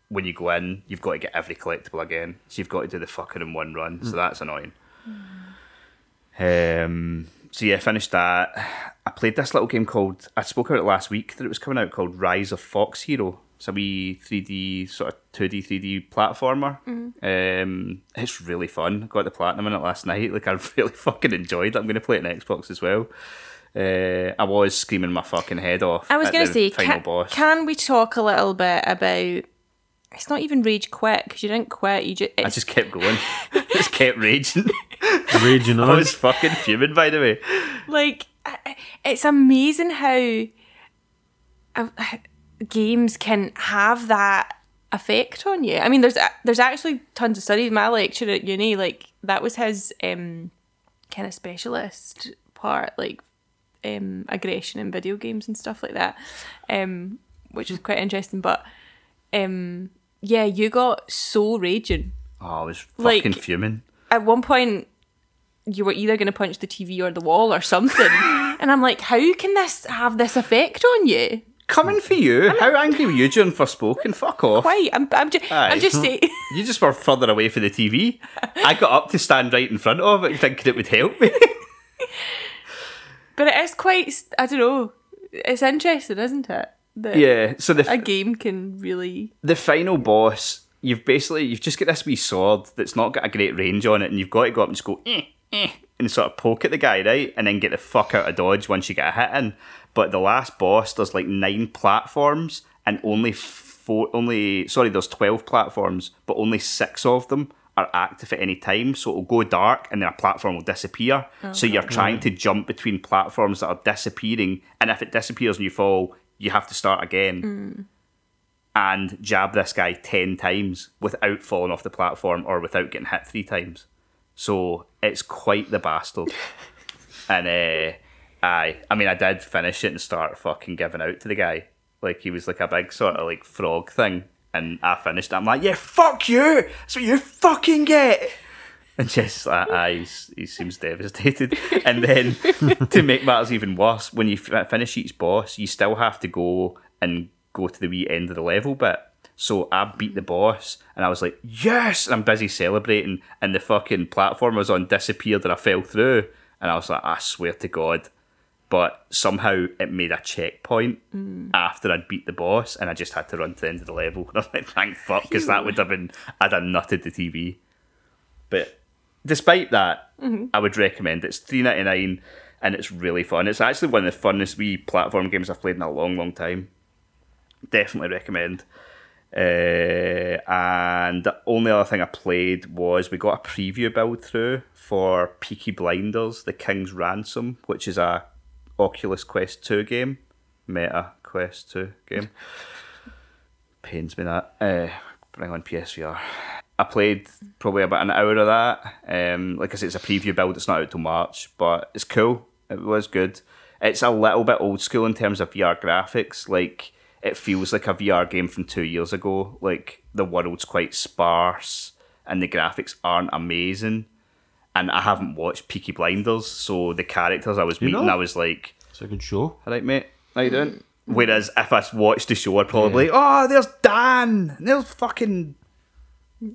when you go in, you've got to get every collectible again. So you've got to do the fucking in one run. So that's annoying. Um, so yeah, finished that. I played this little game called. I spoke about it last week that it was coming out called Rise of Fox Hero. It's a wee 3D sort of 2D 3D platformer. Um, it's really fun. I Got the platinum in it last night. Like I really fucking enjoyed it. I'm going to play it on Xbox as well. Uh, I was screaming my fucking head off. I was going to say, final can, boss. can we talk a little bit about? It's not even rage quit because you didn't quit. You just, I just kept going. just kept raging. Raging I was fucking fuming. By the way, like it's amazing how uh, games can have that effect on you. I mean, there's there's actually tons of studies. My lecturer at uni, like that was his um, kind of specialist part, like um, aggression in video games and stuff like that, um, which is quite interesting. But um, yeah, you got so raging. Oh, I was Like- fucking fuming. At one point, you were either going to punch the TV or the wall or something. and I'm like, how can this have this effect on you? Coming for you. How angry were you during Forspoken? Fuck off. Quite. I'm, I'm, ju- Aye. I'm just saying. You just were further away from the TV. I got up to stand right in front of it, thinking it would help me. but it is quite, I don't know, it's interesting, isn't it? That yeah. So the A game can really. the final boss, you've basically you've just got this wee sword that's not got a great range on it, and you've got to go up and just go eh, eh, and sort of poke at the guy, right, and then get the fuck out of dodge once you get a hit in. But the last boss, there's like nine platforms, and only four, only sorry, there's twelve platforms, but only six of them are active at any time. So it'll go dark, and then a platform will disappear. So you're trying to jump between platforms that are disappearing, and if it disappears and you fall, you have to start again and jab this guy 10 times without falling off the platform or without getting hit three times. So it's quite the bastard. and uh, I, I mean, I did finish it and start fucking giving out to the guy. Like he was like a big sort of like frog thing. And I finished it. I'm like, yeah, fuck you. That's what you fucking get. And just like, ah, he's, he seems devastated. And then to make matters even worse, when you f- finish each boss, you still have to go and go to the wee end of the level bit. So I beat the boss, and I was like, yes! And I'm busy celebrating, and the fucking platform I was on disappeared, and I fell through. And I was like, I swear to God. But somehow it made a checkpoint mm. after I'd beat the boss, and I just had to run to the end of the level. And I was like, thank fuck, because that would have been, I'd have nutted the TV. But despite that, mm-hmm. I would recommend it. It's three ninety nine, and it's really fun. It's actually one of the funnest wee platform games I've played in a long, long time. Definitely recommend. Uh, and the only other thing I played was we got a preview build through for Peaky Blinders: The King's Ransom, which is a Oculus Quest Two game, Meta Quest Two game. Pains me that. Uh, bring on PSVR. I played probably about an hour of that. Um, like I said, it's a preview build. It's not out till March, but it's cool. It was good. It's a little bit old school in terms of VR graphics. Like it feels like a VR game from two years ago. Like the world's quite sparse and the graphics aren't amazing. and I haven't watched Peaky Blinders, so the characters I was meeting, know? I was like, It's a good show. "All right, mate, how you doing?" Mm. Whereas if I watched the show, I'd probably, "Oh, there's Dan, there's fucking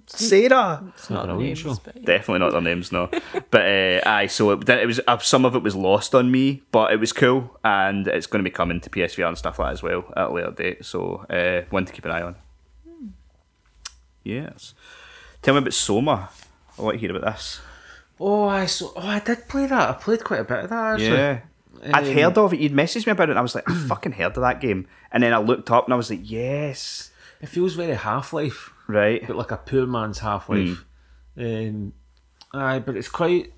Sarah." It's not a brilliant show. Definitely not their names, no. but uh, aye, so it, it was uh, some of it was lost on me, but it was cool, and it's going to be coming to PSVR and stuff like that as well at a later date. So uh, one to keep an eye on. Yes. Tell me about Soma. I want to hear about this. Oh, I saw. Oh, I did play that. I played quite a bit of that. Actually. Yeah. I'd Um, heard of it. You'd messaged me about it, and I was like, I fucking heard of that game. And then I looked up, and I was like, yes, It feels very Half Life, right. but like a poor man's Half Life. Um, aye, but it's quite.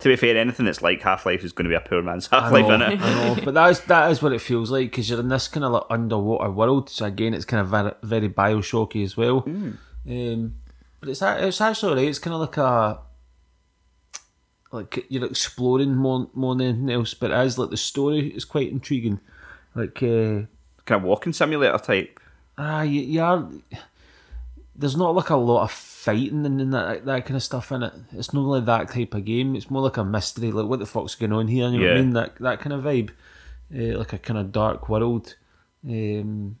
To be fair, anything that's like Half Life is going to be a poor man's Half Life, in it? I know, but that is that is what it feels like because you're in this kind of like underwater world. So again, it's kind of very, very Bioshocky as well. Um, but it's it's actually alright. It's kind of like a like you're exploring more more than anything else. But as like the story is quite intriguing. Like uh, Kind of walking simulator type. ah, you, you are. There's not like a lot of fighting and, and that that kind of stuff in it. It's not like that type of game. It's more like a mystery. Like what the fuck's going on here? You know what I mean? That that kind of vibe, uh, like a kind of dark world. Um,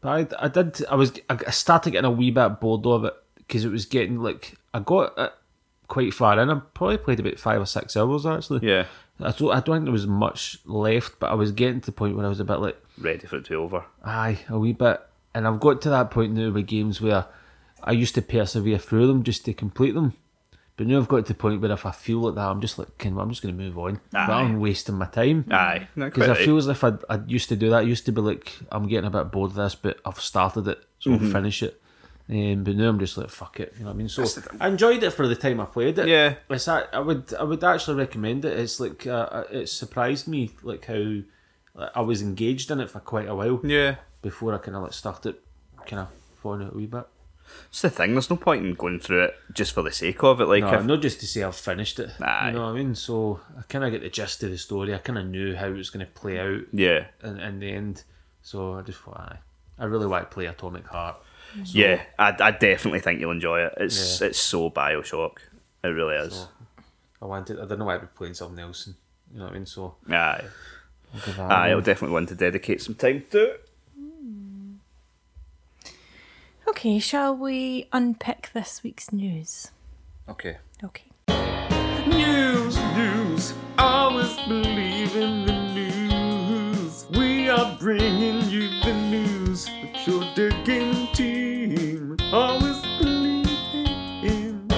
but I, I did. I was. I started getting a wee bit bored of it because it was getting like I got it quite far in. I probably played about five or six hours actually. Yeah. I don't. I don't think there was much left, but I was getting to the point where I was a bit like. Ready for it to be over. Aye, a wee bit. And I've got to that point now with games where I used to persevere through them just to complete them. But now I've got to the point where if I feel like that, I'm just like, "Can I'm just going to move on. I'm wasting my time. Aye. Because I feel as if I, I used to do that. I used to be like, I'm getting a bit bored of this, but I've started it, so Mm-hmm. I'll finish it. Um, but now I'm just like, fuck it. You know what I mean? So I enjoyed it for the time I played it. Yeah. It's a- I would I would actually recommend it. It's like uh, it surprised me like how like, I was engaged in it for quite a while Yeah. before I kind of like started kind of falling out a wee bit. It's the thing. There's no point in going through it just for the sake of it. Like, No, if, not just to say I've finished it. Aye. You know what I mean? So I kind of get the gist of the story. I kind of knew how it was going to play out yeah, in, in the end. So I just thought, aye, I really want to play Atomic Heart. yeah, I, I definitely think you'll enjoy it. It's it's so Bioshock. It really is. So I wanted. I don't know why I'd be playing something else. And, you know what I mean? So Aye, I'll give that aye, I'll definitely want to dedicate some time to it. Okay, shall we unpick this week's news? Okay. Okay. News, news, always believe in the news. We are bringing you the news with your digging team. Always believe in.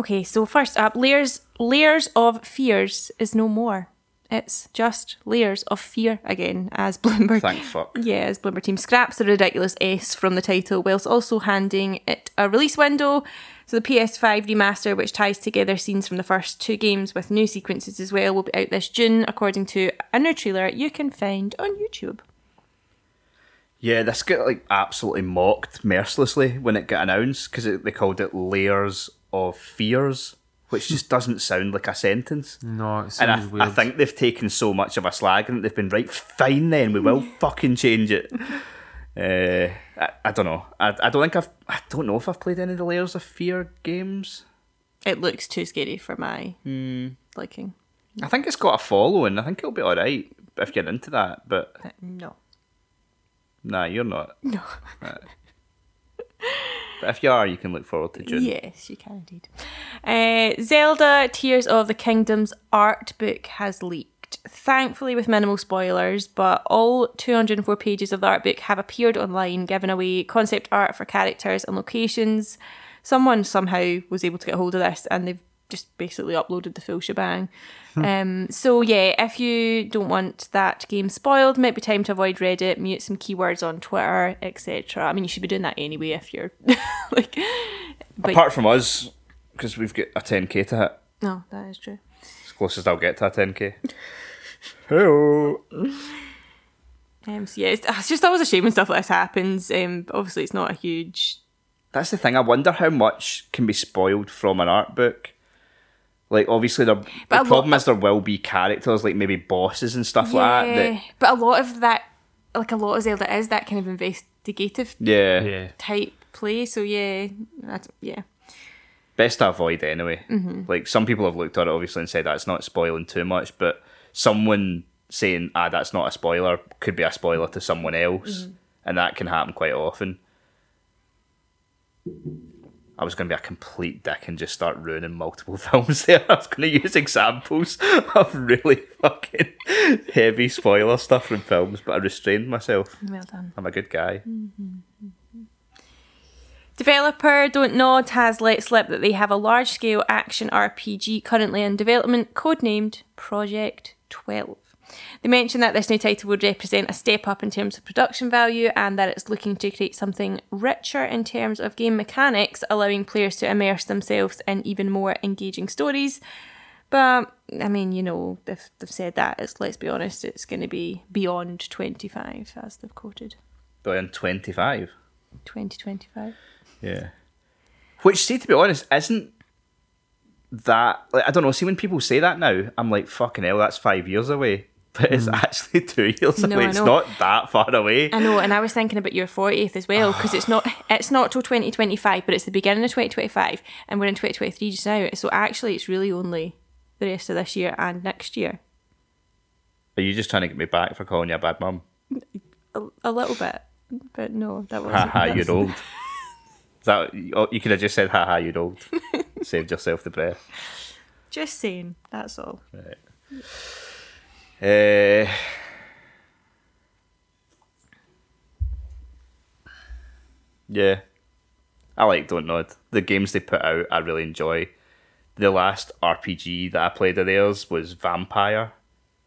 Okay, so first up, layers layers of fears is no more. It's just layers of fear again, as Bloober. Thank fuck. Yeah, as Bloober team scraps the ridiculous S from the title, whilst also handing it a release window. So the PS5 remaster, which ties together scenes from the first two games with new sequences as well, will be out this June, according to a new trailer you can find on YouTube. Yeah, this got like absolutely mocked mercilessly when it got announced because they called it layers of fears, which just doesn't sound like a sentence. No, it And sounds I, weird. I think they've taken so much of a slag and they've been right. Fine, then we will fucking change it. Uh, I, I don't know. I, I don't think I've. I don't know if I've played any of the Layers of Fear games. It looks too scary for my liking. I think it's got a following. I think it'll be all right if you're into that. But Uh, No. nah, you're not. No. But if you are, you can look forward to June. Yes, you can indeed. Uh, Zelda Tears of the Kingdom's art book has leaked. Thankfully, with minimal spoilers, but all 204 pages of the art book have appeared online, giving away concept art for characters and locations. Someone somehow was able to get hold of this and they've just basically uploaded the full shebang. um, so, yeah, if you don't want that game spoiled, might be time to avoid Reddit, mute some keywords on Twitter, etc. I mean, you should be doing that anyway if you're like. But Apart from us, because we've got a 10k to hit. no, that is true. As close as I'll get to a 10k. Hello. Um, so yeah, it's, it's just always a shame when stuff like this happens. Um, obviously, it's not a huge. That's the thing. I wonder how much can be spoiled from an art book. Like, obviously, there, But a the lot problem of- is there will be characters, like maybe bosses and stuff like that. that but a lot of that, like a lot of Zelda, is that kind of investigative yeah. yeah. type play. So yeah, that's, yeah. best to avoid anyway. Like some people have looked at it obviously and said that's not spoiling too much, but someone saying ah that's not a spoiler could be a spoiler to someone else, and that can happen quite often. I was going to be a complete dick and just start ruining multiple films there. I was going to use examples of really fucking heavy spoiler stuff from films, but I restrained myself. Well done. I'm a good guy. Mm-hmm. Developer Don't Nod has let slip that they have a large scale action RPG currently in development, codenamed Project 12. They mentioned that this new title would represent a step up in terms of production value and that it's looking to create something richer in terms of game mechanics, allowing players to immerse themselves in even more engaging stories. But, I mean, you know, they've, they've said that, it's, let's be honest, it's going to be beyond 25, as they've quoted. Beyond 25. 2025. Yeah. Which, see, to be honest, isn't that. Like, I don't know. See, when people say that now, I'm like, fucking hell, that's five years away. But it's mm. actually two years No, away. It's not that far away. I know, and I was thinking about your 40th as well because it's not it's not till 2025, but it's the beginning of 2025, and we're in 2023 just now. So actually, it's really only the rest of this year and next year, Are you just trying to get me back for calling you a bad mum? a, a little bit, but no, that wasn't. ha, that's- you're old. Is that oh, you could have just said ha ha, you're old. Saved yourself the breath. Just saying, that's all. Uh, yeah, I like Don't Nod. The games they put out, I really enjoy. The last RPG that I played of theirs was Vampire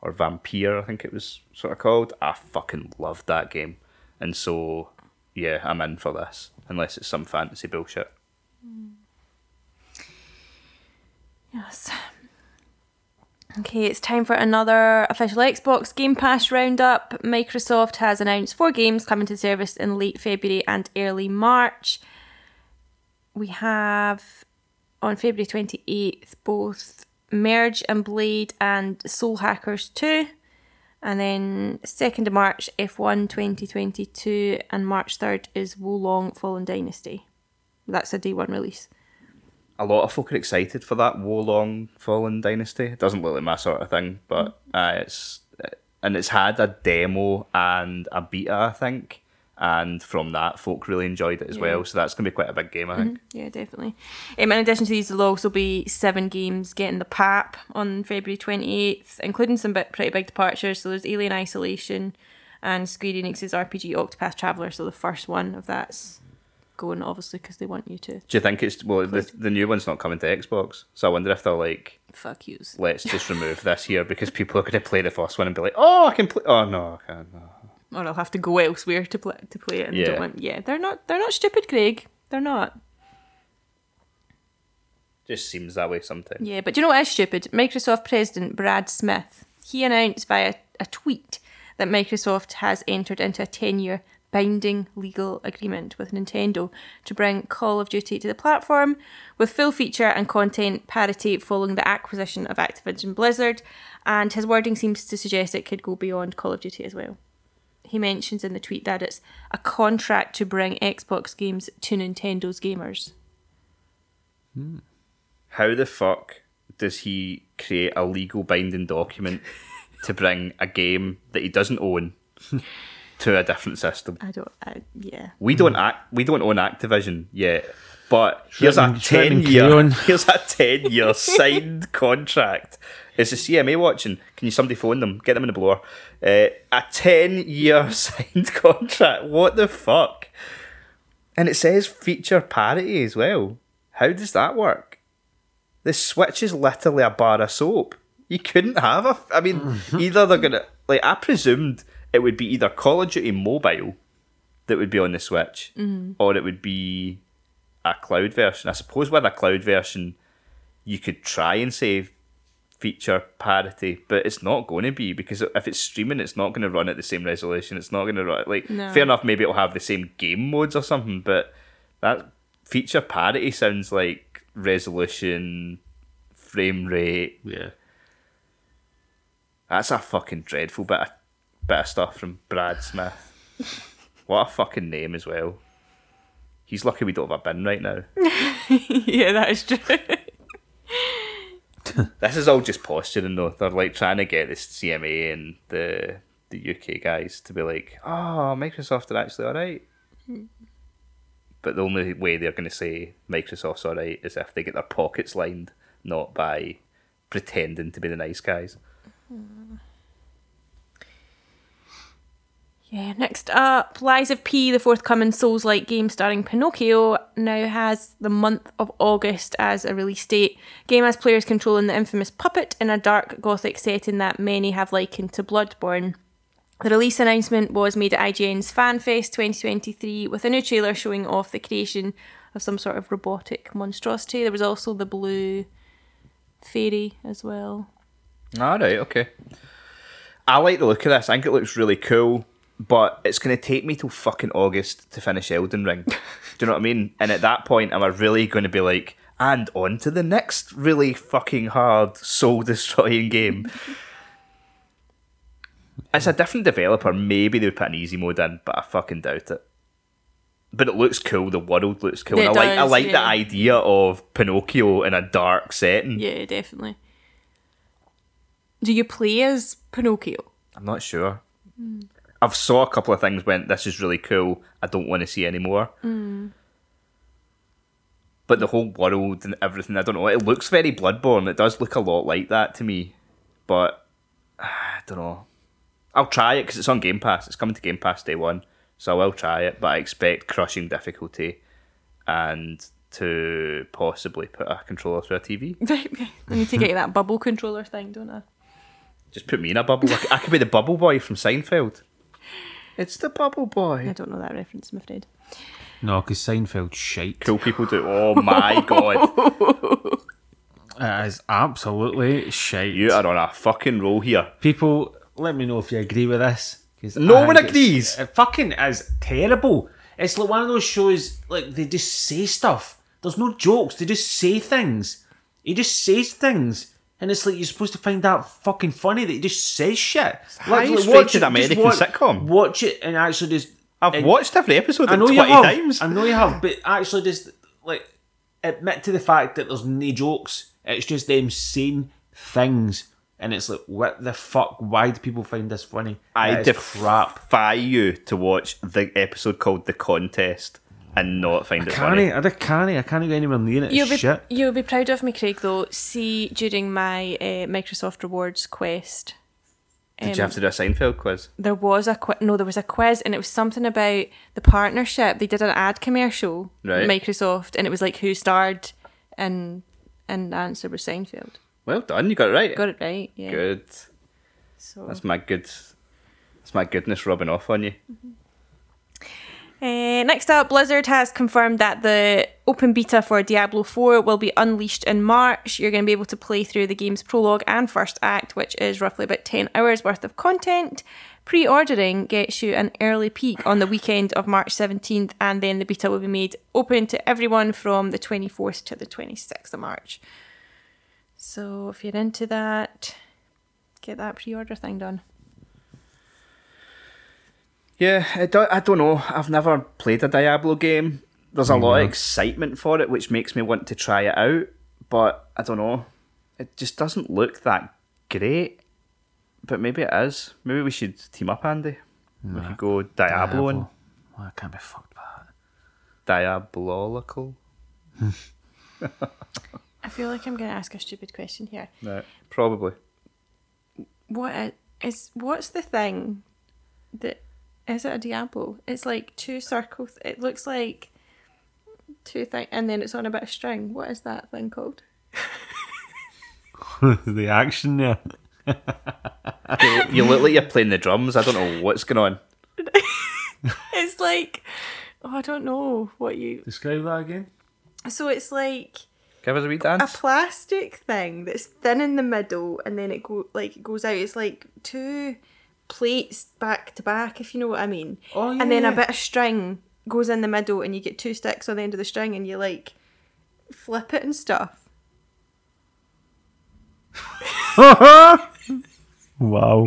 or Vampire, I think it was sort of called. I fucking loved that game, and so yeah, I'm in for this unless it's some fantasy bullshit. Yes. Okay, it's time for another official Xbox Game Pass roundup. Microsoft has announced four games coming to service in late February and early March. We have on February 28th both Merge and Blade and Soul Hackers 2. And then 2nd of March, F1 2022, and March 3rd is Wo Long Fallen Dynasty. That's a day one release. A lot of folk are excited for that Wo Long Fallen Dynasty. It doesn't look like my sort of thing, but uh, it's and it's had a demo and a beta, I think, and from that, folk really enjoyed it as Yeah. well. So that's gonna be quite a big game, I think. Yeah, definitely. Um, in addition to these, there'll also be seven games getting the PAP on February 28th, including some bit, pretty big departures. So there's Alien Isolation and Square Enix's RPG Octopath Traveler. So the first one of that's going, obviously, because they want you to Do you think it's well? The, the new one's not coming to Xbox, so I wonder if they're like, fuck yous. let's just remove this here because people are going to play the first one and be like, oh, I can play. Oh no, I can't. No. Or I'll have to go elsewhere to play to play it. And Yeah. don't want, yeah, they're not. They're not stupid, Craig. They're not. Just seems that way sometimes. Yeah, but do you know what is stupid? Microsoft President Brad Smith, he announced via a tweet that Microsoft has entered into a 10 year binding legal agreement with Nintendo to bring Call of Duty to the platform with full feature and content parity following the acquisition of Activision Blizzard, and his wording seems to suggest it could go beyond Call of Duty as well. He mentions in the tweet that it's a contract to bring Xbox games to Nintendo's gamers. Hmm. How the fuck does he create a legal binding document to bring a game that he doesn't own to a different system? I don't, I, yeah. We don't act. We don't own Activision yet, but here's a written- it's written ten in year. crayon. Here's a ten year signed contract. Is the CMA watching? Can you somebody phone them? Get them in the blower. Uh, a ten year signed contract. What the fuck? And it says feature parity as well. How does that work? The Switch is literally a bar of soap. You couldn't have a. I mean, either they're gonna like. I presumed it would be either Call of Duty Mobile that would be on the Switch, mm-hmm. or it would be a cloud version. I suppose with a cloud version, you could try and save feature parity, but it's not going to be because if it's streaming, it's not going to run at the same resolution. It's not going to run like No. fair enough. Maybe it'll have the same game modes or something, but that feature parity sounds like resolution, frame rate. Yeah. That's a fucking dreadful bit of, bit of stuff from Brad Smith. what a fucking name as well. He's lucky we don't have a bin right now. yeah, that is true. This is all just posturing though. They're like trying to get this CMA and the the UK guys to be like, oh, Microsoft are actually alright. But the only way they're going to say Microsoft's alright is if they get their pockets lined, not by pretending to be the nice guys. Hmm. Yeah, next up, Lies of P, the forthcoming Souls like game starring Pinocchio, now has the month of August as a release date. Game has players controlling the infamous puppet in a dark gothic setting that many have likened to Bloodborne. The release announcement was made at IGN's FanFest 2023 with a new trailer showing off the creation of some sort of robotic monstrosity. There was also the blue fairy as well. Alright, okay. I like the look of this. I think it looks really cool, but it's going to take me till fucking August to finish Elden Ring. Do you know what I mean? And at that point, am I really going to be like, and on to the next really fucking hard, soul destroying game? it's a different developer. Maybe they would put an easy mode in, but I fucking doubt it. But it looks cool. The world looks cool. I like I does, like the idea of Pinocchio in a dark setting. Yeah, definitely. Do you play as Pinocchio? I'm not sure. Hmm. I've saw a couple of things. Went, this is really cool. I don't want to see any more. Mm. But the whole world and everything, I don't know. It looks very Bloodborne. It does look a lot like that to me. But I don't know. I'll try it because it's on Game Pass. It's coming to Game Pass day one, so I will try it. But I expect crushing difficulty and to possibly put a controller through a TV. I need to get you that bubble controller thing, don't I? Just put me in a bubble. I could be the bubble boy from Seinfeld. It's the bubble boy. I don't know that reference, I'm afraid. No, because Seinfeld shite. Cool people do. Oh my god. It is absolutely shite. You are on a fucking roll here. People, let me know if you agree with this. 'cause No I one agrees. It fucking is terrible. It's like one of those shows, like, they just say stuff. There's no jokes, they just say things. He just says things. And it's like you're supposed to find that fucking funny that he just says shit. highest watch rated it, American watch, sitcom. Watch it and actually just. I've and- watched every episode I know like you have. times. I know you have, but actually just like admit to the fact that there's no jokes. It's just them saying things, and it's like, what the fuck? Why do people find this funny? I is crap. you to watch the episode called The Contest and not find it Can't funny. I? I can't. I can't go anywhere near it. You'll be shit. you'll be proud of me, Craig. Though, see during my uh, Microsoft Rewards quest, Did you have to do a Seinfeld quiz? there was a qui- no, there was a quiz, and it was something about the partnership. They did an ad commercial, Right. Microsoft, and it was like who starred, and and the answer was Seinfeld. Well done, you got it right. Got it right, yeah. Good. So That's my good. That's my goodness rubbing off on you. Uh, next up, Blizzard has confirmed that the open beta for Diablo 4 will be unleashed in March. You're going to be able to play through the game's prologue and first act, which is roughly about 10 hours worth of content. Pre ordering gets you an early peek on the weekend of March 17th, and then the beta will be made open to everyone from the 24th to the 26th of March. So if you're into that, get that pre order thing done. Yeah, I don't, I don't know. I've never played a Diablo game. There's a lot of mm-hmm. excitement for it, which makes me want to try it out. But I don't know. It just doesn't look that great. But maybe it is. Maybe we should team up, Andy. We could go Diablo and Oh, I can't be fucked by that. Diabolical. I feel like I'm going to ask a stupid question here. No, probably. What i- is what's the thing that is it a Diablo? It's like two circles. It looks like two things, and then it's on a bit of string. What is that thing called? the action there. You, you look like you're playing the drums. I don't know what's going on. It's like oh, I don't know what you. Describe that again. So it's like Give us a wee dance. a plastic thing that's thin in the middle, and then it go like it goes out. It's like two plates back to back, if you know what I mean. Oh, And then a bit of string goes in the middle, and you get two sticks on the end of the string, and you like flip it and stuff. Wow.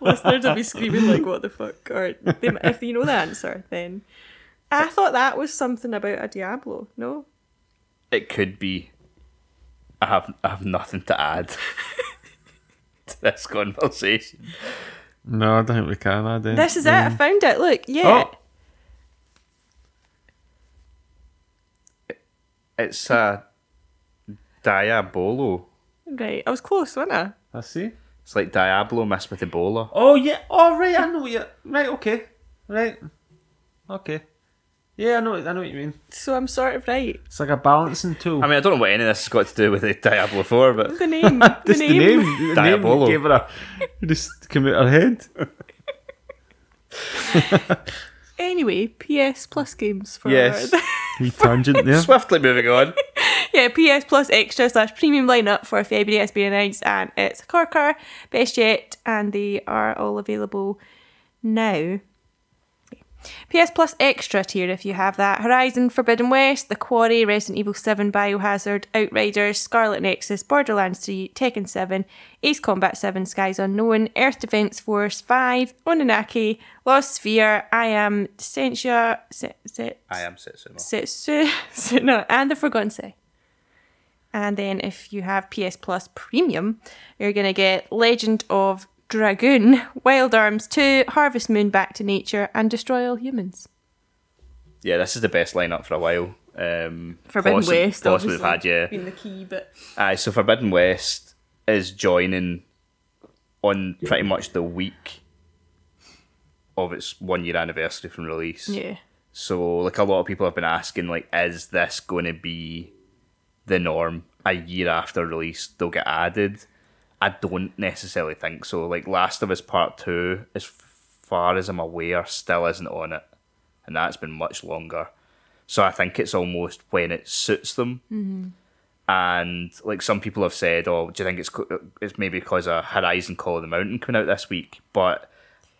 Listeners will be screaming like, "What the fuck?" Or they, if you know the answer, then I thought that was something about a Diablo. No, It could be. I have I have nothing to add to this conversation. No, I don't think we can. I do. this is it. I found it. Look, yeah. Oh. It's a Diabolo. Right, I was close, wasn't I? I see. It's like Diablo mixed with Ebola. Oh yeah. Oh right. I know what you. Right. Okay. Right. Okay. Yeah, I know. I know what you mean. So I'm sort of right. It's like a balancing tool. I mean, I don't know what any of this has got to do with the Diablo 4, but The name. the Just name. the name. The Diabolo. name gave her a. Just came out her head. Anyway, PS Plus games for Yes. Wee tangent there. swiftly moving on. yeah, PS Plus extra slash premium lineup for February has been announced, and it's a Corker, Best Yet, and they are all available now. PS Plus Extra tier if you have that. Horizon Forbidden West, The Quarry, Resident Evil 7, Biohazard, Outriders, Scarlet Nexus, Borderlands 3, Tekken 7, Ace Combat 7, Skies Unknown, Earth Defense Force 5, Oninaki, Lost Sphear, I Am Sentia, Se- Se- I am Setsuma. Setsu, Se- and The Forgotten City. And then if you have PS Plus Premium, you're going to get Legend of Dragoon, Wild Arms 2, Harvest Moon Back to Nature, and Destroy All Humans. Yeah, this is the best lineup for a while. Um, Forbidden possi- West, obviously. we've had, yeah. Being the key, but Aye, so Forbidden West is joining on pretty much the week of its one year anniversary from release. yeah. So, like, a lot of people have been asking, like, is this going to be the norm a year after release? They'll get added. I don't necessarily think so. Like, Last of Us Part 2, as far as I'm aware, still isn't on it. And that's been much longer. So, I think it's almost when it suits them. Mm-hmm. And, like, some people have said, oh, do you think it's, it's maybe because of Horizon Call of the Mountain coming out this week? But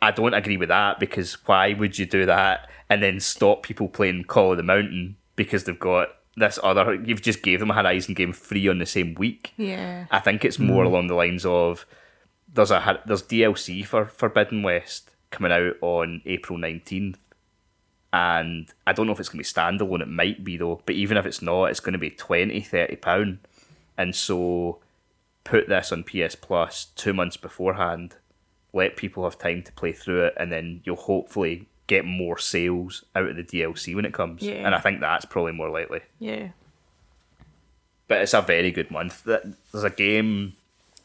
I don't agree with that because why would you do that and then stop people playing Call of the Mountain because they've got this other? You've just gave them a Horizon game free on the same week. Yeah. I think it's more hmm. along the lines of there's a there's DLC for Forbidden West coming out on April nineteenth, and I don't know if it's going to be standalone. It might be though, but even if it's not, it's going to be 20 30 pound, and so put this on PS Plus two months beforehand. Let people have time to play through it, and then you'll hopefully get more sales out of the DLC when it comes. Yeah. And I think that's probably more likely Yeah. but it's a very good month. There's a game.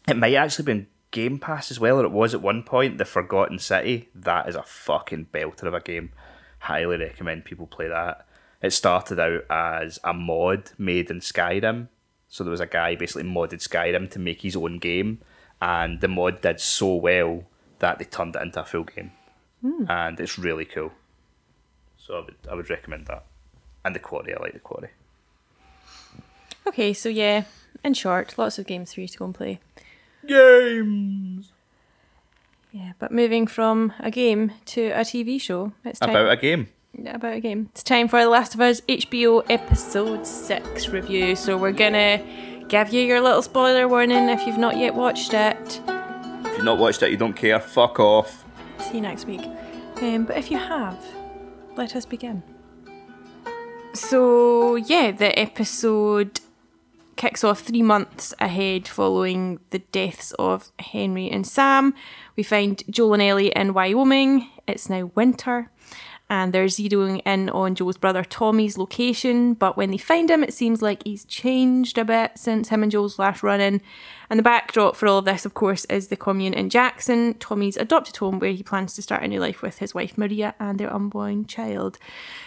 It might actually be in Game Pass as well, or it was at one point. The Forgotten City. That is a fucking belter of a game. Highly recommend people play that. It started out as a mod made in Skyrim. So there was a guy basically modded Skyrim to make his own game, and the mod did so well that they turned it into a full game, Hmm. and it's really cool. So I would I would recommend that. And the Quarry, I like the Quarry. Okay, so yeah, in short, lots of games for you to go and play. Games. Yeah, but moving from a game to a TV show, it's time About a game. Yeah, about a game. It's time for The Last of Us HBO episode six review. So we're gonna give you your little spoiler warning if you've not yet watched it. If you've not watched it, you don't care. Fuck off. See you next week. Um, but if you have, let us begin. So yeah, the episode kicks off three months ahead following the deaths of Henry and Sam. We find Joel and Ellie in Wyoming. It's now winter. And they're zeroing in on Joe's brother Tommy's location, but when they find him, it seems like he's changed a bit since him and Joe's last run in. And the backdrop for all of this, of course, is the commune in Jackson, Tommy's adopted home, where he plans to start a new life with his wife Maria and their unborn child.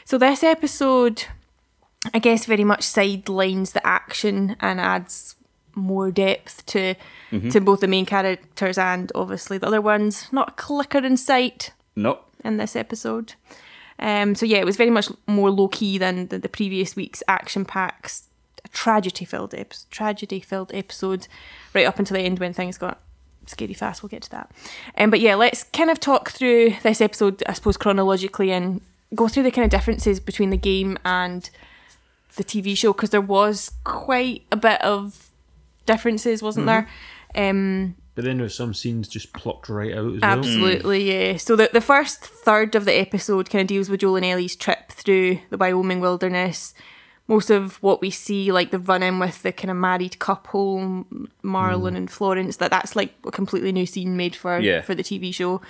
So, this episode I guess very much sidelines the action and adds more depth to mm-hmm. to both the main characters and obviously the other ones. Not a clicker in sight Nope. in this episode. Um, so yeah, it was very much more low key than the, the previous week's action packs, tragedy filled ep- tragedy filled episode, right up until the end when things got scary fast. We'll get to that. Um, but yeah, let's kind of talk through this episode, I suppose chronologically, and go through the kind of differences between the game and the TV show because there was quite a bit of differences, wasn't there? Um, But then there's some scenes just plucked right out as well. Absolutely, yeah. So the the first third of the episode kind of deals with Joel and Ellie's trip through the Wyoming wilderness. Most of what we see, like the run in with the kind of married couple, Marlon and Florence, that that's like a completely new scene made for Yeah. for the TV show.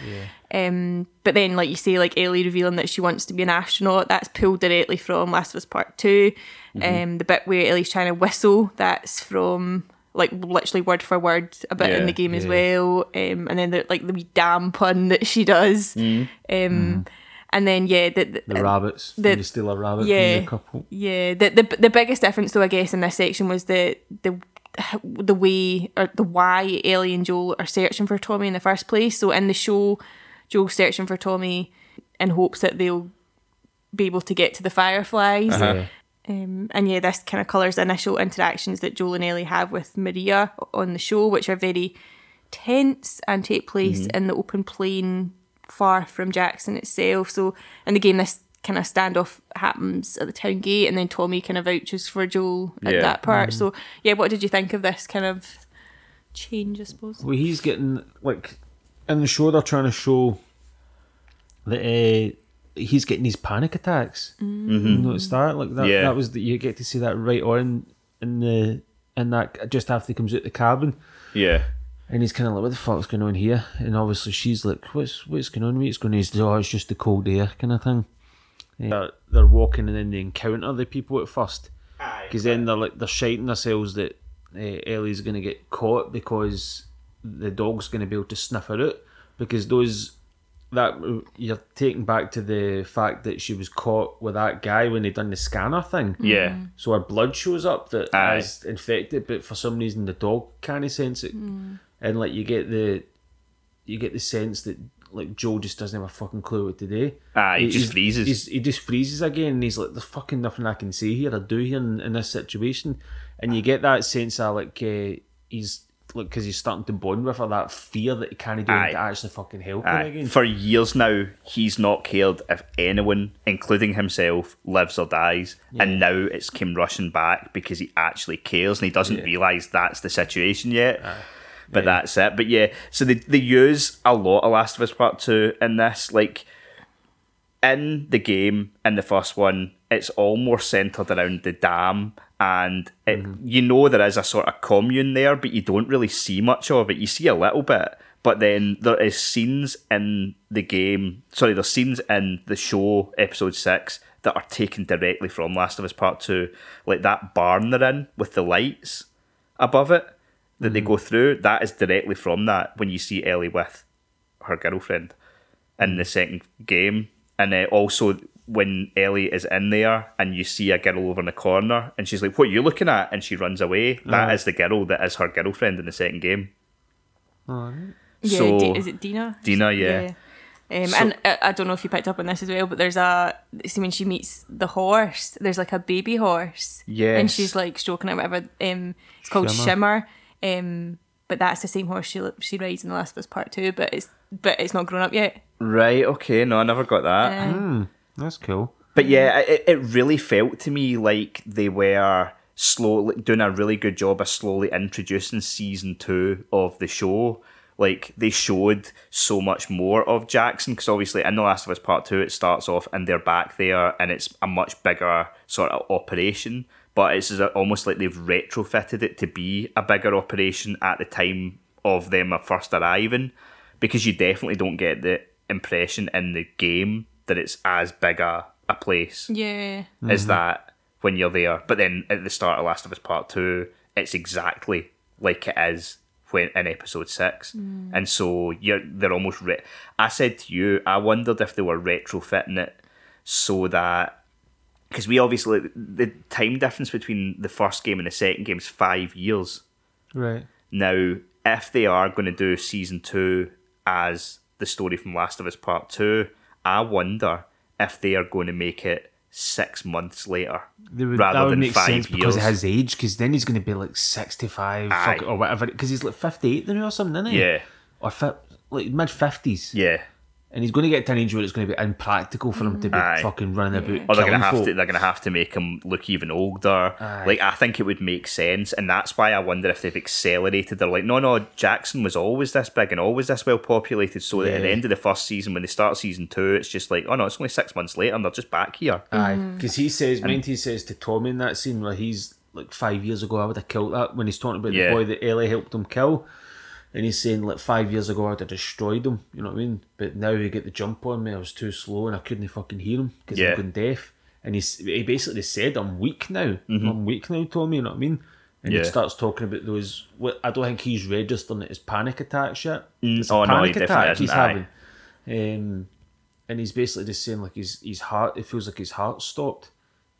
Um, but then, like you say, like Ellie revealing that she wants to be an astronaut, that's pulled directly from Last of Us Part 2 Um, the bit where Ellie's trying to whistle, that's from like literally word for word a bit in the game as well. Um, and then the, like the wee damn pun that she does. Um, and then yeah, the, the, The rabbits. the- you steal a rabbit yeah. couple. yeah, the, the the biggest difference though I guess in this section was the the the way or the why Ellie and Joel are searching for Tommy in the first place. So in the show, Joel's searching for Tommy in hopes that they'll be able to get to the fireflies. Yeah. Um, and yeah, this kind of colours the initial interactions that Joel and Ellie have with Maria on the show, which are very tense and take place in the open plain far from Jackson itself. So in the game, this kind of standoff happens at the town gate, and then Tommy kind of vouches for Joel at Yeah. that part. So yeah, what did you think of this kind of change? I suppose. Well, he's getting like in the show they're trying to show that uh, he's getting these panic attacks. Mm-hmm. You notice that? Like that. Yeah. That was the, you get to see that right on in the in that just after he comes out the cabin, Yeah. and he's kind of like, "What the fuck's going on here?" And obviously she's like, "What's what's going on with me?" It's going. He's oh, it's just the cold air kind of thing. They're, they're walking and then they encounter the people at first. Because then they're like they're shiting themselves that uh, Ellie's going to get caught because the dog's going to be able to sniff her out. Because those that you're taking back to the fact that she was caught with that guy when they done the scanner thing. Yeah. So her blood shows up that Aye. is infected, but for some reason the dog can't sense it, and like you get the you get the sense that like Joe just doesn't have a fucking clue what to do. Aye, he just freezes. he's- he just freezes again, and he's like, "There's fucking nothing I can say here or do here in, in this situation," and you get that sense of like uh, he's like because he's starting to bond with her, that fear that he can't do Aye. to actually fucking help her Aye. again. For years now, he's not cared if anyone, including himself, lives or dies. And now it's came rushing back because he actually cares and he doesn't Yeah. realise that's the situation yet. But that's it. But yeah, so they, they use a lot of Last of Us Part 2 in this. Like, in the game, in the first one, it's all more centered around the dam, and it, mm-hmm. you know there is a sort of commune there, but you don't really see much of it. You see a little bit, but then there is scenes in the game. Sorry, there's scenes in the show, episode six, that are taken directly from Last of Us Part Two, like that barn they're in with the lights above it that they mm-hmm. go through. That is directly from that when you see Ellie with her girlfriend in mm-hmm. the second game, and uh, also when Ellie is in there and you see a girl over in the corner and she's like, "What are you looking at?" and she runs away. That is the girl that is her girlfriend in the second game. Yeah, So- D- is it Dina? Dina, yeah. Um, So- and I, I don't know if you picked up on this as well, but there's a see when she meets the horse, there's like a baby horse, Yeah. and she's like stroking it, whatever. Um, it's called Shimmer. Shimmer. Um, but that's the same horse she she rides in the Last of Us Part Two, but it's but it's not grown up yet. Right. Okay. No, I never got that. Uh, That's cool. But yeah, it, it really felt to me like they were slowly doing a really good job of slowly introducing season two of the show. Like they showed so much more of Jackson because obviously in The Last of Us Part Two it starts off and they're back there and it's a much bigger sort of operation. But it's as- almost like they've retrofitted it to be a bigger operation at the time of them first arriving because you definitely don't get the impression in the game that it's as big a, a place yeah, as mm-hmm. that when you're there. But then at the start of Last of Us Part Two, it's exactly like it is when in episode six, mm. and so you're they're almost. Re- I said to you, I wondered if they were retrofitting it so that because we obviously the time difference between the first game and the second game is five years. Right. Now, if they are going to do season two as the story from Last of Us Part Two, I wonder if they are going to make it six months later They would, rather would than make five sense years. because of his age. Because then he's going to be like sixty-five fuck, Aye. or whatever. Because he's like fifty-eight now or something, isn't he? Yeah, Or fi- like mid fifties. yeah. And he's going to get to an age where it's going to be impractical for him to be mm. Aye. fucking running about. Or they're gonna have folk. to they're gonna have to make him look even older. Aye. Like I think it would make sense, and that's why I wonder if they've accelerated. They're like, no, no, Jackson was always this big and always this well populated. So that at the end of the first season, when they start season two, it's just like, oh no, it's only six months later, and they're just back here. Aye, mm. because he says, mind he says to Tommy in that scene where he's like five years ago, I would have killed that when he's talking about Yeah. the boy that Ellie helped him kill, and he's saying like five years ago I'd have destroyed him. You know what I mean? But now he get the jump on me. I was too slow and I couldn't fucking hear him because Yeah. I'm going deaf. And he's he basically said, "I'm weak now. I'm weak now, Tommy." You know what I mean? And Mm-hmm. Yeah. he starts talking about those. What I don't think he's registering it as panic attack yet. It's a oh, no, he panic definitely attack he's having. Um, and he's basically just saying like his his heart. It feels like his heart stopped.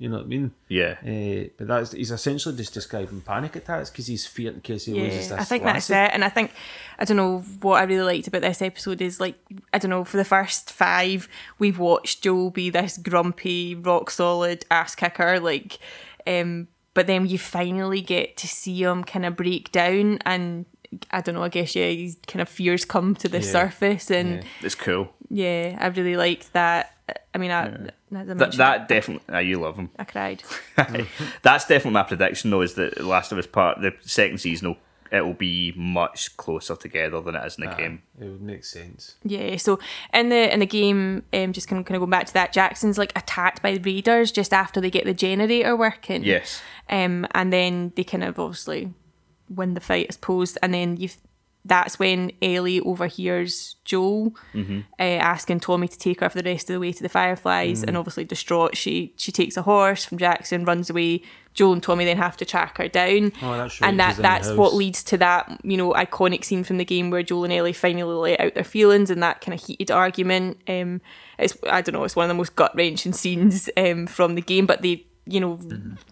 You know what I mean? Yeah. Uh, but that's he's essentially just describing panic attacks because he's feared in case he loses Yeah, this. I think lassie. that's it. And I think, I don't know, what I really liked about this episode is like, I don't know, for the first five, we've watched Joel be this grumpy, rock solid ass kicker. Like, um, but then you finally get to see him kind of break down and. I don't know. I guess yeah, his kind of fears come to the Yeah. surface, and Yeah. It's cool. yeah, I really liked that. I mean, I, as I That, that definitely. ah, you love him. I cried. That's definitely my prediction, though. Is that The Last of Us part, the second season, will it will be much closer together than it is in the game. It would make sense. Yeah, so in the in the game, um, just kind of kind of going back to that, Jackson's like attacked by the raiders just after they get the generator working. Yes. Um, and then they kind of obviously win the fight, I suppose, and then you. That's when Ellie overhears Joel uh, asking Tommy to take her for the rest of the way to the Fireflies, and obviously distraught, she she takes a horse from Jackson, runs away. Joel and Tommy then have to track her down, Oh, that's and that that's what leads to that you know iconic scene from the game where Joel and Ellie finally lay out their feelings and that kind of heated argument. Um, it's I don't know, it's one of the most gut wrenching scenes um from the game, but they you know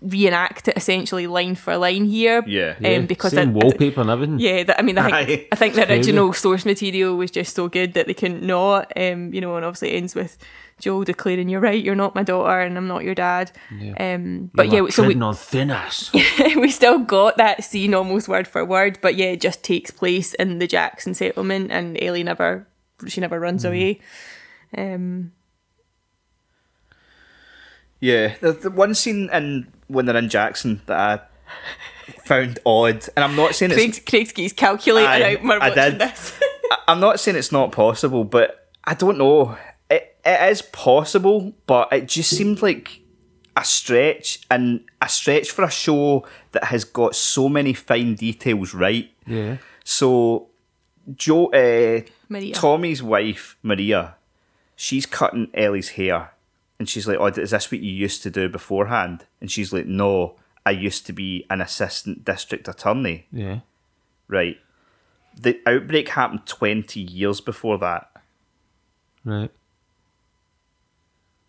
reenact it essentially line for line here. Yeah. Yeah, um, because same I- I- wallpaper and everything. yeah, that, I mean, I think, Aye. I think the original source material was just so good that they couldn't not. Um, you know, and obviously it ends with Joel declaring, "You're right, you're not my daughter, and I'm not your dad." Um, but You yeah, so we, treading on thin ice. we still got that scene almost word for word, but yeah, it just takes place in the Jackson settlement, and Ellie never, she never runs away. Um, Yeah, the, the one scene in when they're in Jackson that I found odd, and I'm not saying it's Craig's, Craig's keeps calculating Aye, out more I watching did. this. I- I'm not saying it's not possible, but I don't know. It, it is possible, but it just seemed like a stretch and a stretch for a show that has got so many fine details right. yeah. So, Joe, uh, Maria. Tommy's wife Maria, she's cutting Ellie's hair, and she's like, "Oh, is this what you used to do beforehand?" And she's like, "No, I used to be an assistant district attorney." Yeah. Right. The outbreak happened 20 years before that. Right.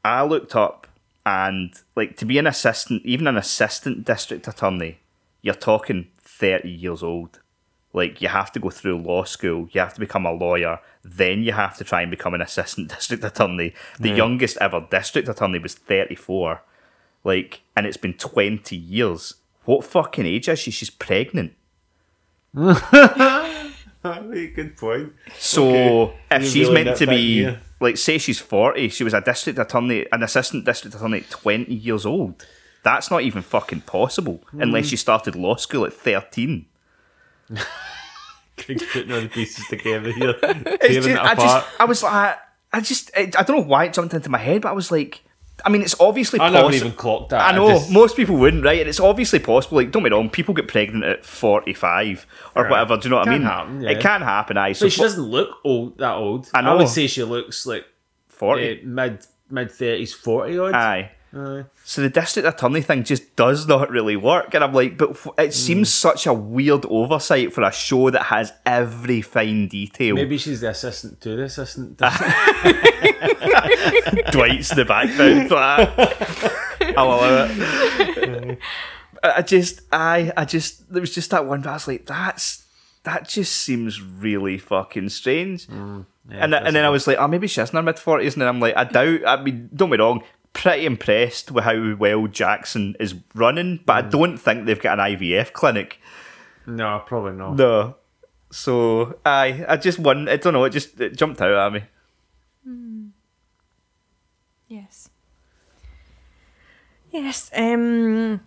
I looked up and, like, to be an assistant, even an assistant district attorney, you're talking 30 years old. Like, you have to go through law school, you have to become a lawyer, then you have to try and become an assistant district attorney. The youngest ever district attorney was 34. Like, and it's been 20 years. What fucking age is she? She's pregnant. Good point. So if Didn't she's really meant to be like, say she's forty, she was a district attorney, an assistant district attorney at twenty years old. That's not even fucking possible Hmm. unless she started law school at thirteen. Craig's putting all the pieces together here. Just, it I apart. just, I was like, I just, I, I don't know why it jumped into my head, but I was like, I mean, it's obviously I never possible. even clocked that. I know just- most people wouldn't, right? And it's obviously possible. Like, don't be wrong, people get pregnant at forty-five or Right. whatever. Do you know what I mean? happen, yeah. It can happen. I so But she doesn't look old. That old. I know. would say she looks like forty. uh, mid mid thirties, forty odd. Aye. Aye. So the district attorney thing just does not really work, and I'm like, but it Hmm. seems such a weird oversight for a show that has every fine detail. Maybe she's the assistant to the assistant. Dwight's the background for that. I'll allow it. I I just, I, I just, there was just that one, but I was like, that's that just seems really fucking strange. Hmm. and and then I was like, oh, maybe she's in her mid forties, and then I'm like, I doubt. I mean, don't be wrong. Pretty impressed with how well Jackson is running, but Hmm. I don't think they've got an IVF clinic. no, probably not. No. So I I just won I don't know, it just it jumped out at me. Yes. Yes. Um,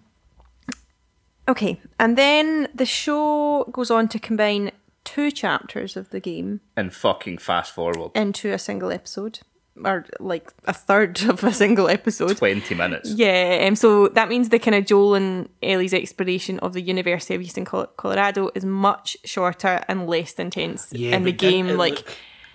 okay, and then the show goes on to combine two chapters of the game And fucking fast forward into a single episode, or like a third of a single episode. twenty minutes. Yeah, um, so that means the kind of Joel and Ellie's exploration of the University of Eastern Col- Colorado is much shorter and less intense. in the game, like, look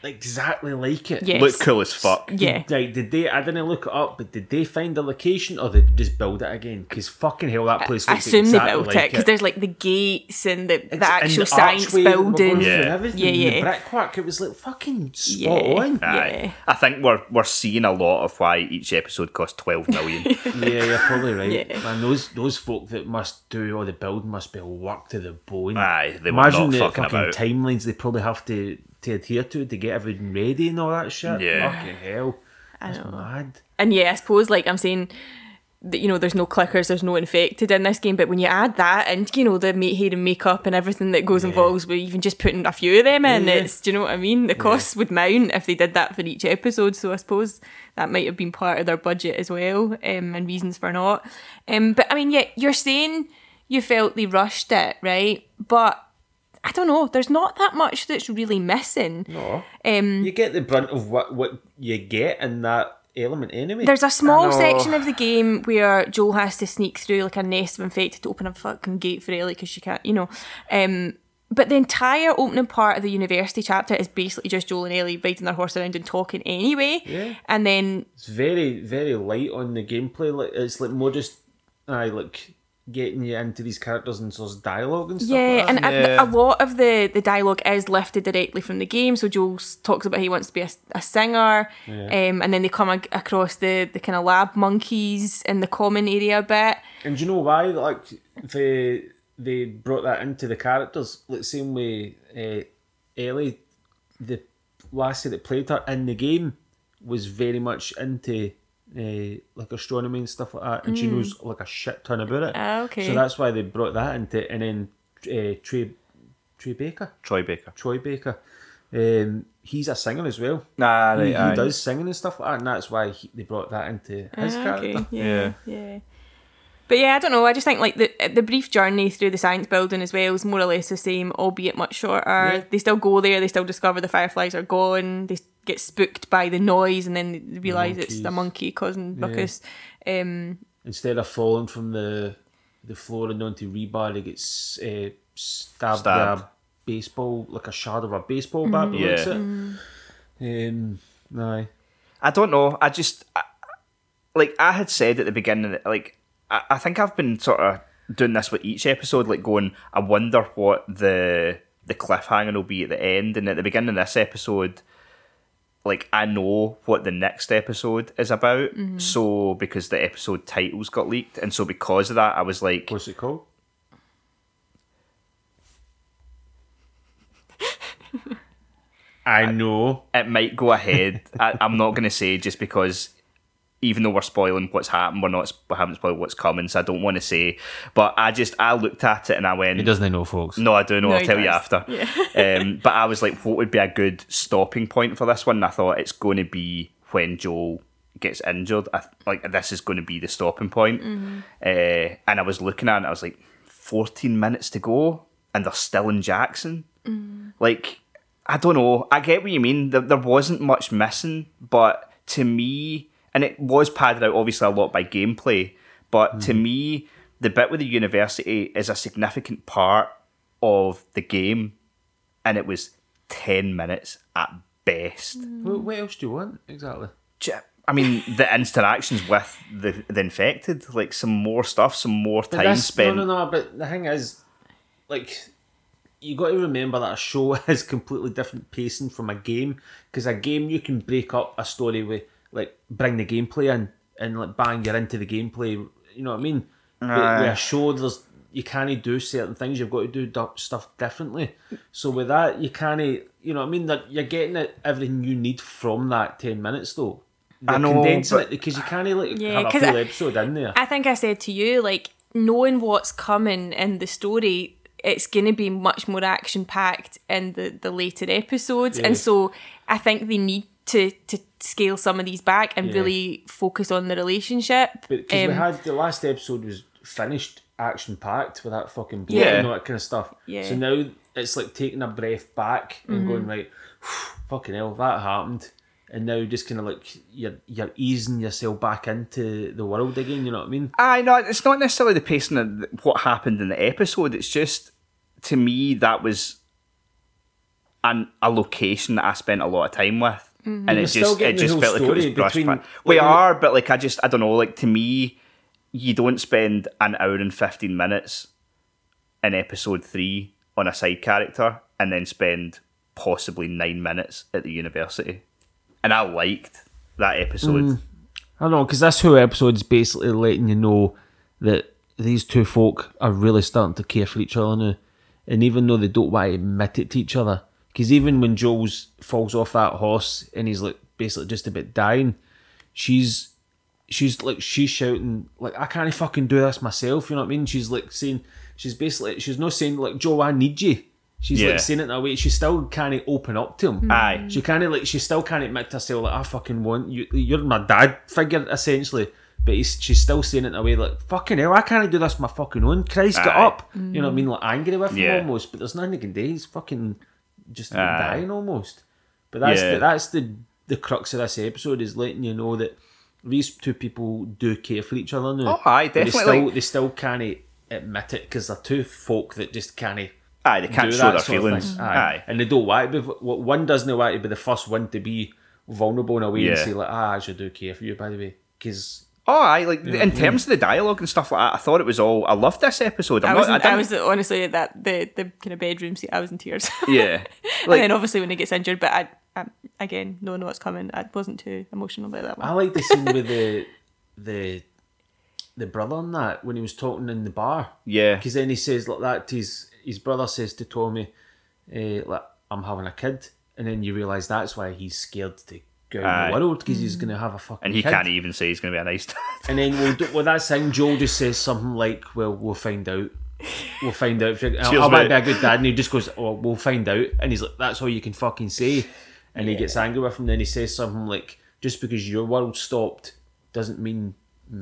exactly like it. yes. Look cool as fuck. Yeah. Like, did they? I didn't look it up, but did they find the location or did they just build it again? Because fucking hell, that place I looks assume exactly they built like it because there's like the gates and the, It's- the and actual the science archway that we're going building. Yeah. everything, Yeah, yeah. The brickwork, it was like fucking spot Yeah. on. Aye. Yeah. I think we're we're seeing a lot of why each episode cost twelve million. Yeah, you're probably right. Yeah. Man, those those folk that must do all the building must be worked to the bone. Aye, they were Imagine not the fucking fucking about. timelines they probably have to, to adhere to to get everything ready and all that shit. Yeah. Fucking hell. I That's know. mad. And yeah, I suppose like I'm saying that you know there's no clickers, there's no infected in this game, but when you add that and you know the mate hair and makeup and everything that goes involved with even just putting a few of them in, Yeah. it's do you know what I mean? The costs would mount if they did that for each episode. So I suppose that might have been part of their budget as well, um, and reasons for not. Um, but I mean, yeah, you're saying you felt they rushed it, right? But I don't know. There's not that much that's really missing. No. Um, You get the brunt of what, what you get in that element anyway. There's a small section of the game where Joel has to sneak through like a nest of infected to open a fucking gate for Ellie because she can't, you know. Um, but the entire opening part of the university chapter is basically just Joel and Ellie riding their horse around and talking anyway. Yeah. And then It's very, very light on the gameplay. Like it's like more just, aye, like getting you into these characters and sort of dialogue and stuff. yeah, like and a, Yeah. a lot of the the dialogue is lifted directly from the game. So Joel talks about he wants to be a, a singer, um, and then they come ag- across the the kind of lab monkeys in the common area a bit. And do you know why? Like they they brought that into the characters. Like same way, uh, Ellie, the lassie that played her in the game, was very much into uh, like astronomy and stuff like that, and she knows like a shit ton about it. Ah, okay. So that's why they brought that into. it. And then uh, Trey Trey Baker, Troy Baker. Troy Baker. Um, he's a singer as well. Nah, he, he does singing and stuff like that, and that's why he, they brought that into his Ah, character. Yeah, yeah. But yeah, I don't know. I just think like the the brief journey through the science building as well is more or less the same, albeit much shorter. Yeah. They still go there. They still discover the fireflies are gone. They get spooked by the noise, and then they realise it's the monkey causing ruckus. Um, instead of falling from the the floor and onto rebar, he gets uh, stabbed, Stabbed. with a baseball, like a shard of a baseball bat. Yeah. Yeah. It. Um, aye. I don't know. I just I, like I had said at the beginning. that, Like I, I think I've been sort of doing this with each episode, like going. I wonder what the the cliffhanger will be at the end, and at the beginning of this episode. Like I know what the next episode is about, mm-hmm. so because the episode titles got leaked, and so because of that, I was like, What's it called? I know. it might go ahead. I, I'm not going to say just because, even though we're spoiling what's happened, we're not. We haven't spoiled what's coming, so I don't want to say. But I just I looked at it and I went, He doesn't know, folks. "No, I do know. No, I'll he tell you does. after." um, but I was like, "What would be a good stopping point for this one?" And I thought it's going to be when Joel gets injured. I, like this is going to be the stopping point. Uh, and I was looking at it, I was like, 14 minutes to go, and they're still in Jackson. Like, I don't know. I get what you mean. There, there wasn't much missing, but to me, and it was padded out obviously a lot by gameplay, but to mm-hmm. me, the bit with the university is a significant part of the game, and it was 10 minutes at best. Mm. What, what else do you want exactly? I mean, the interactions with the the infected, like some more stuff, some more time that's- spent. No, no, no. But the thing is, like, you got to remember that a show has completely different pacing from a game. Because a game you can break up a story with, like, bring the gameplay in and like bang you're into the gameplay. You know what I mean? But with a show, there's you can't do certain things. You've got to do du- stuff differently. So with that, you can't. You know what I mean? That you're getting it, everything you need from that ten minutes though. They're I know, condensing but- it because you can't like Yeah, have a 'cause full I- episode in there. I think I said to you, like, knowing what's coming in the story, it's going to be much more action packed in the, the later episodes. And so I think they need to, to scale some of these back and Yeah. really focus on the relationship. But because we Um, had the last episode was finished, action packed with that fucking blood Yeah. and all that kind of stuff. Yeah. So now it's like taking a breath back and going right, fucking hell, that happened. And now just kind of like you're you're easing yourself back into the world again. You know what I mean? I know it's not necessarily the pacing of what happened in the episode. It's just to me that was an a location that I spent a lot of time with, and You're it just it just felt like it was brushed between-. We are, but like I just I don't know. Like to me, you don't spend an hour and fifteen minutes in episode three on a side character, and then spend possibly nine minutes at the university. And I liked that episode. Mm. I don't know because this whole episode's basically letting you know that these two folk are really starting to care for each other now, and even though they don't want to admit it to each other, because even when Joel's falls off that horse and he's like basically just about dying, she's she's like she's shouting like I can't fucking do this myself. You know what I mean? She's like saying she's basically she's not saying like Joe I need you. She's Yeah. like saying it in a way. She still can't open up to him. Aye. She kind of like she still can't admit to herself like I fucking want you. You're my dad figure essentially, but he's, she's still saying it in a way like fucking hell. I can't do this my fucking own. Christ, get Aye. up. You know what I mean? Like angry with him almost, but there's nothing he can do. He's fucking just Aye. dying almost. But that's Yeah. the, that's the the crux of this episode is letting you know that these two people do care for each other now. Oh, aye, But They definitely, still, they still can't admit it because they're two folk that just can't Aye, they can't do show their feelings. thing. Aye. And they don't want to be. One doesn't want to be the first one to be vulnerable in a way and say like, "Ah, I actually do care for you." By the way, because Oh, I like in terms of the dialogue and stuff like that. I thought it was all. I loved this episode. I'm I was, not, in, I I, was honestly that the the kind of bedroom seat. I was in tears. yeah. and then obviously when he gets injured, but I, I again, no, know what's coming. I wasn't too emotional about that one. I like the scene with the the the brother on that when he was talking in the bar. yeah, Because then he says like that to his his brother says to Tommy, eh, like I'm having a kid, and then you realise that's why he's scared to go out in the world because he's going to have a fucking and he kid. can't even say he's going to be a nice dad. And then we'll do, well, that's thing. Joel just says something like, "Well, we'll find out. We'll find out. You, I, I might be a good dad." And he just goes, "Oh, we'll find out." And he's like, "That's all you can fucking say." And he gets angry with him. Then he says something like, "Just because your world stopped doesn't mean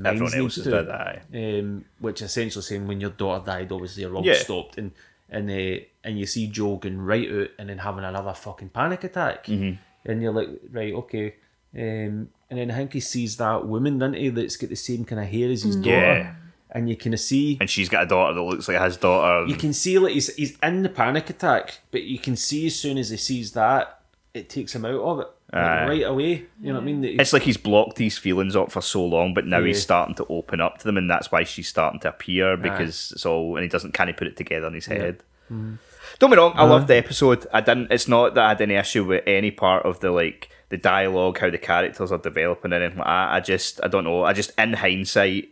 Everyone else to." did. Aye. um, which essentially saying when your daughter died, obviously your world Yeah. stopped, and and uh, and you see Joe going right out and then having another fucking panic attack, Mm-hmm. And you're like, right, okay. Um, and then I think he sees that woman, doesn't he, that's got the same kind of hair as his daughter, Yeah. and you kind of see. And she's got a daughter that looks like his daughter. You can see like he's, he's in the panic attack, but you can see as soon as he sees that, it takes him out of it like, right away. You know what I mean? It's like he's blocked these feelings up for so long, but now he's starting to open up to them, and that's why she's starting to appear because it's all, and he doesn't can't put it together in his head. Mm-hmm. Don't be wrong, I Uh-huh. loved the episode. I didn't. It's not that I had any issue with any part of the like the dialogue, how the characters are developing, and anything like that. I just, I don't know. I just, in hindsight,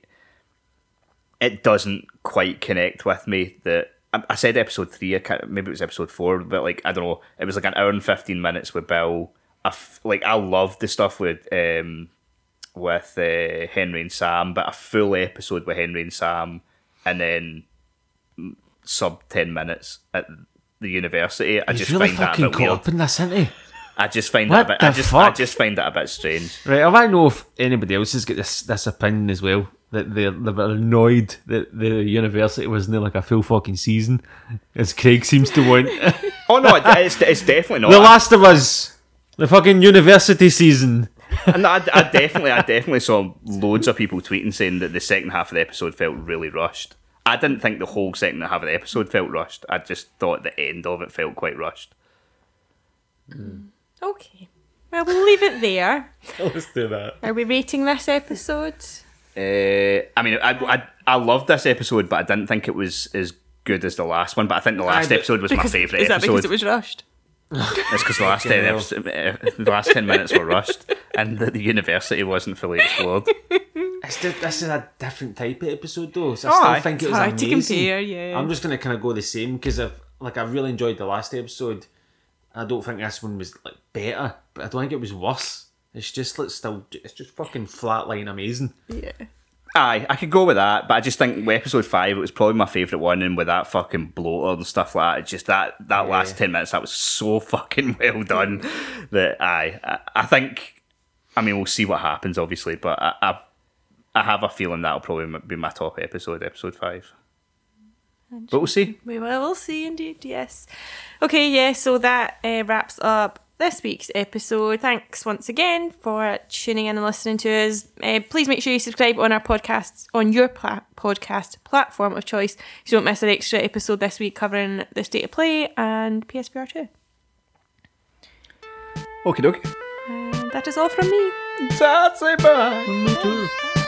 it doesn't quite connect with me. That I, I said episode three. I can't, maybe it was episode four, but like I don't know. It was like an hour and fifteen minutes with Bill. I f- like I loved the stuff with um with uh, Henry and Sam, but a full episode with Henry and Sam, and then mm, sub ten minutes at the university. I he's just really find that a bit caught weird. up in this, isn't he? I just find What that a bit. I just, I just find that a bit strange. Right, I want to know if anybody else has got this this opinion as well. That they're, they're annoyed that the university wasn't like a full fucking season, as Craig seems to want. Oh no, it's, it's definitely not. the Last of Us, the fucking university season. And I, I definitely, I definitely saw loads of people tweeting saying that the second half of the episode felt really rushed. I didn't think the whole second half of the episode felt rushed. I just thought the end of it felt quite rushed. Okay. Well, we'll leave it there. Let's do that. Are we rating this episode? Uh, I mean, I, I I loved this episode, but I didn't think it was as good as the last one. But I think the last but- episode was my favourite is that episode. because it was rushed? It's because the last ten hell. episodes, uh, the last ten minutes were rushed, and the, the university wasn't fully explored. It's di- this is a different type of episode though, so I Oh, still aye. think it It's was hard to amazing. compare, yeah. I'm just gonna kind of go the same because I've like I really enjoyed the last episode. I don't think this one was like better, but I don't think it was worse. It's just like still, it's just fucking flatline amazing. Yeah. Aye, I could go with that, but I just think with episode five, it was probably my favourite one, and with that fucking bloater and stuff like that, it's just that that last ten minutes, that was so fucking well done. That aye, I, I think I mean, we'll see what happens, obviously, but I, I, I have a feeling that'll probably be my top episode, episode five. But we'll see. We will see indeed, yes. Okay, yeah, so that uh, wraps up this week's episode. Thanks once again for tuning in and listening to us. Uh, please make sure you subscribe on our podcasts on your pla- podcast platform of choice so you don't miss an extra episode this week covering the state of play and PSVR 2. Okie dokie. And that is all from me. Sad say bye. Me too.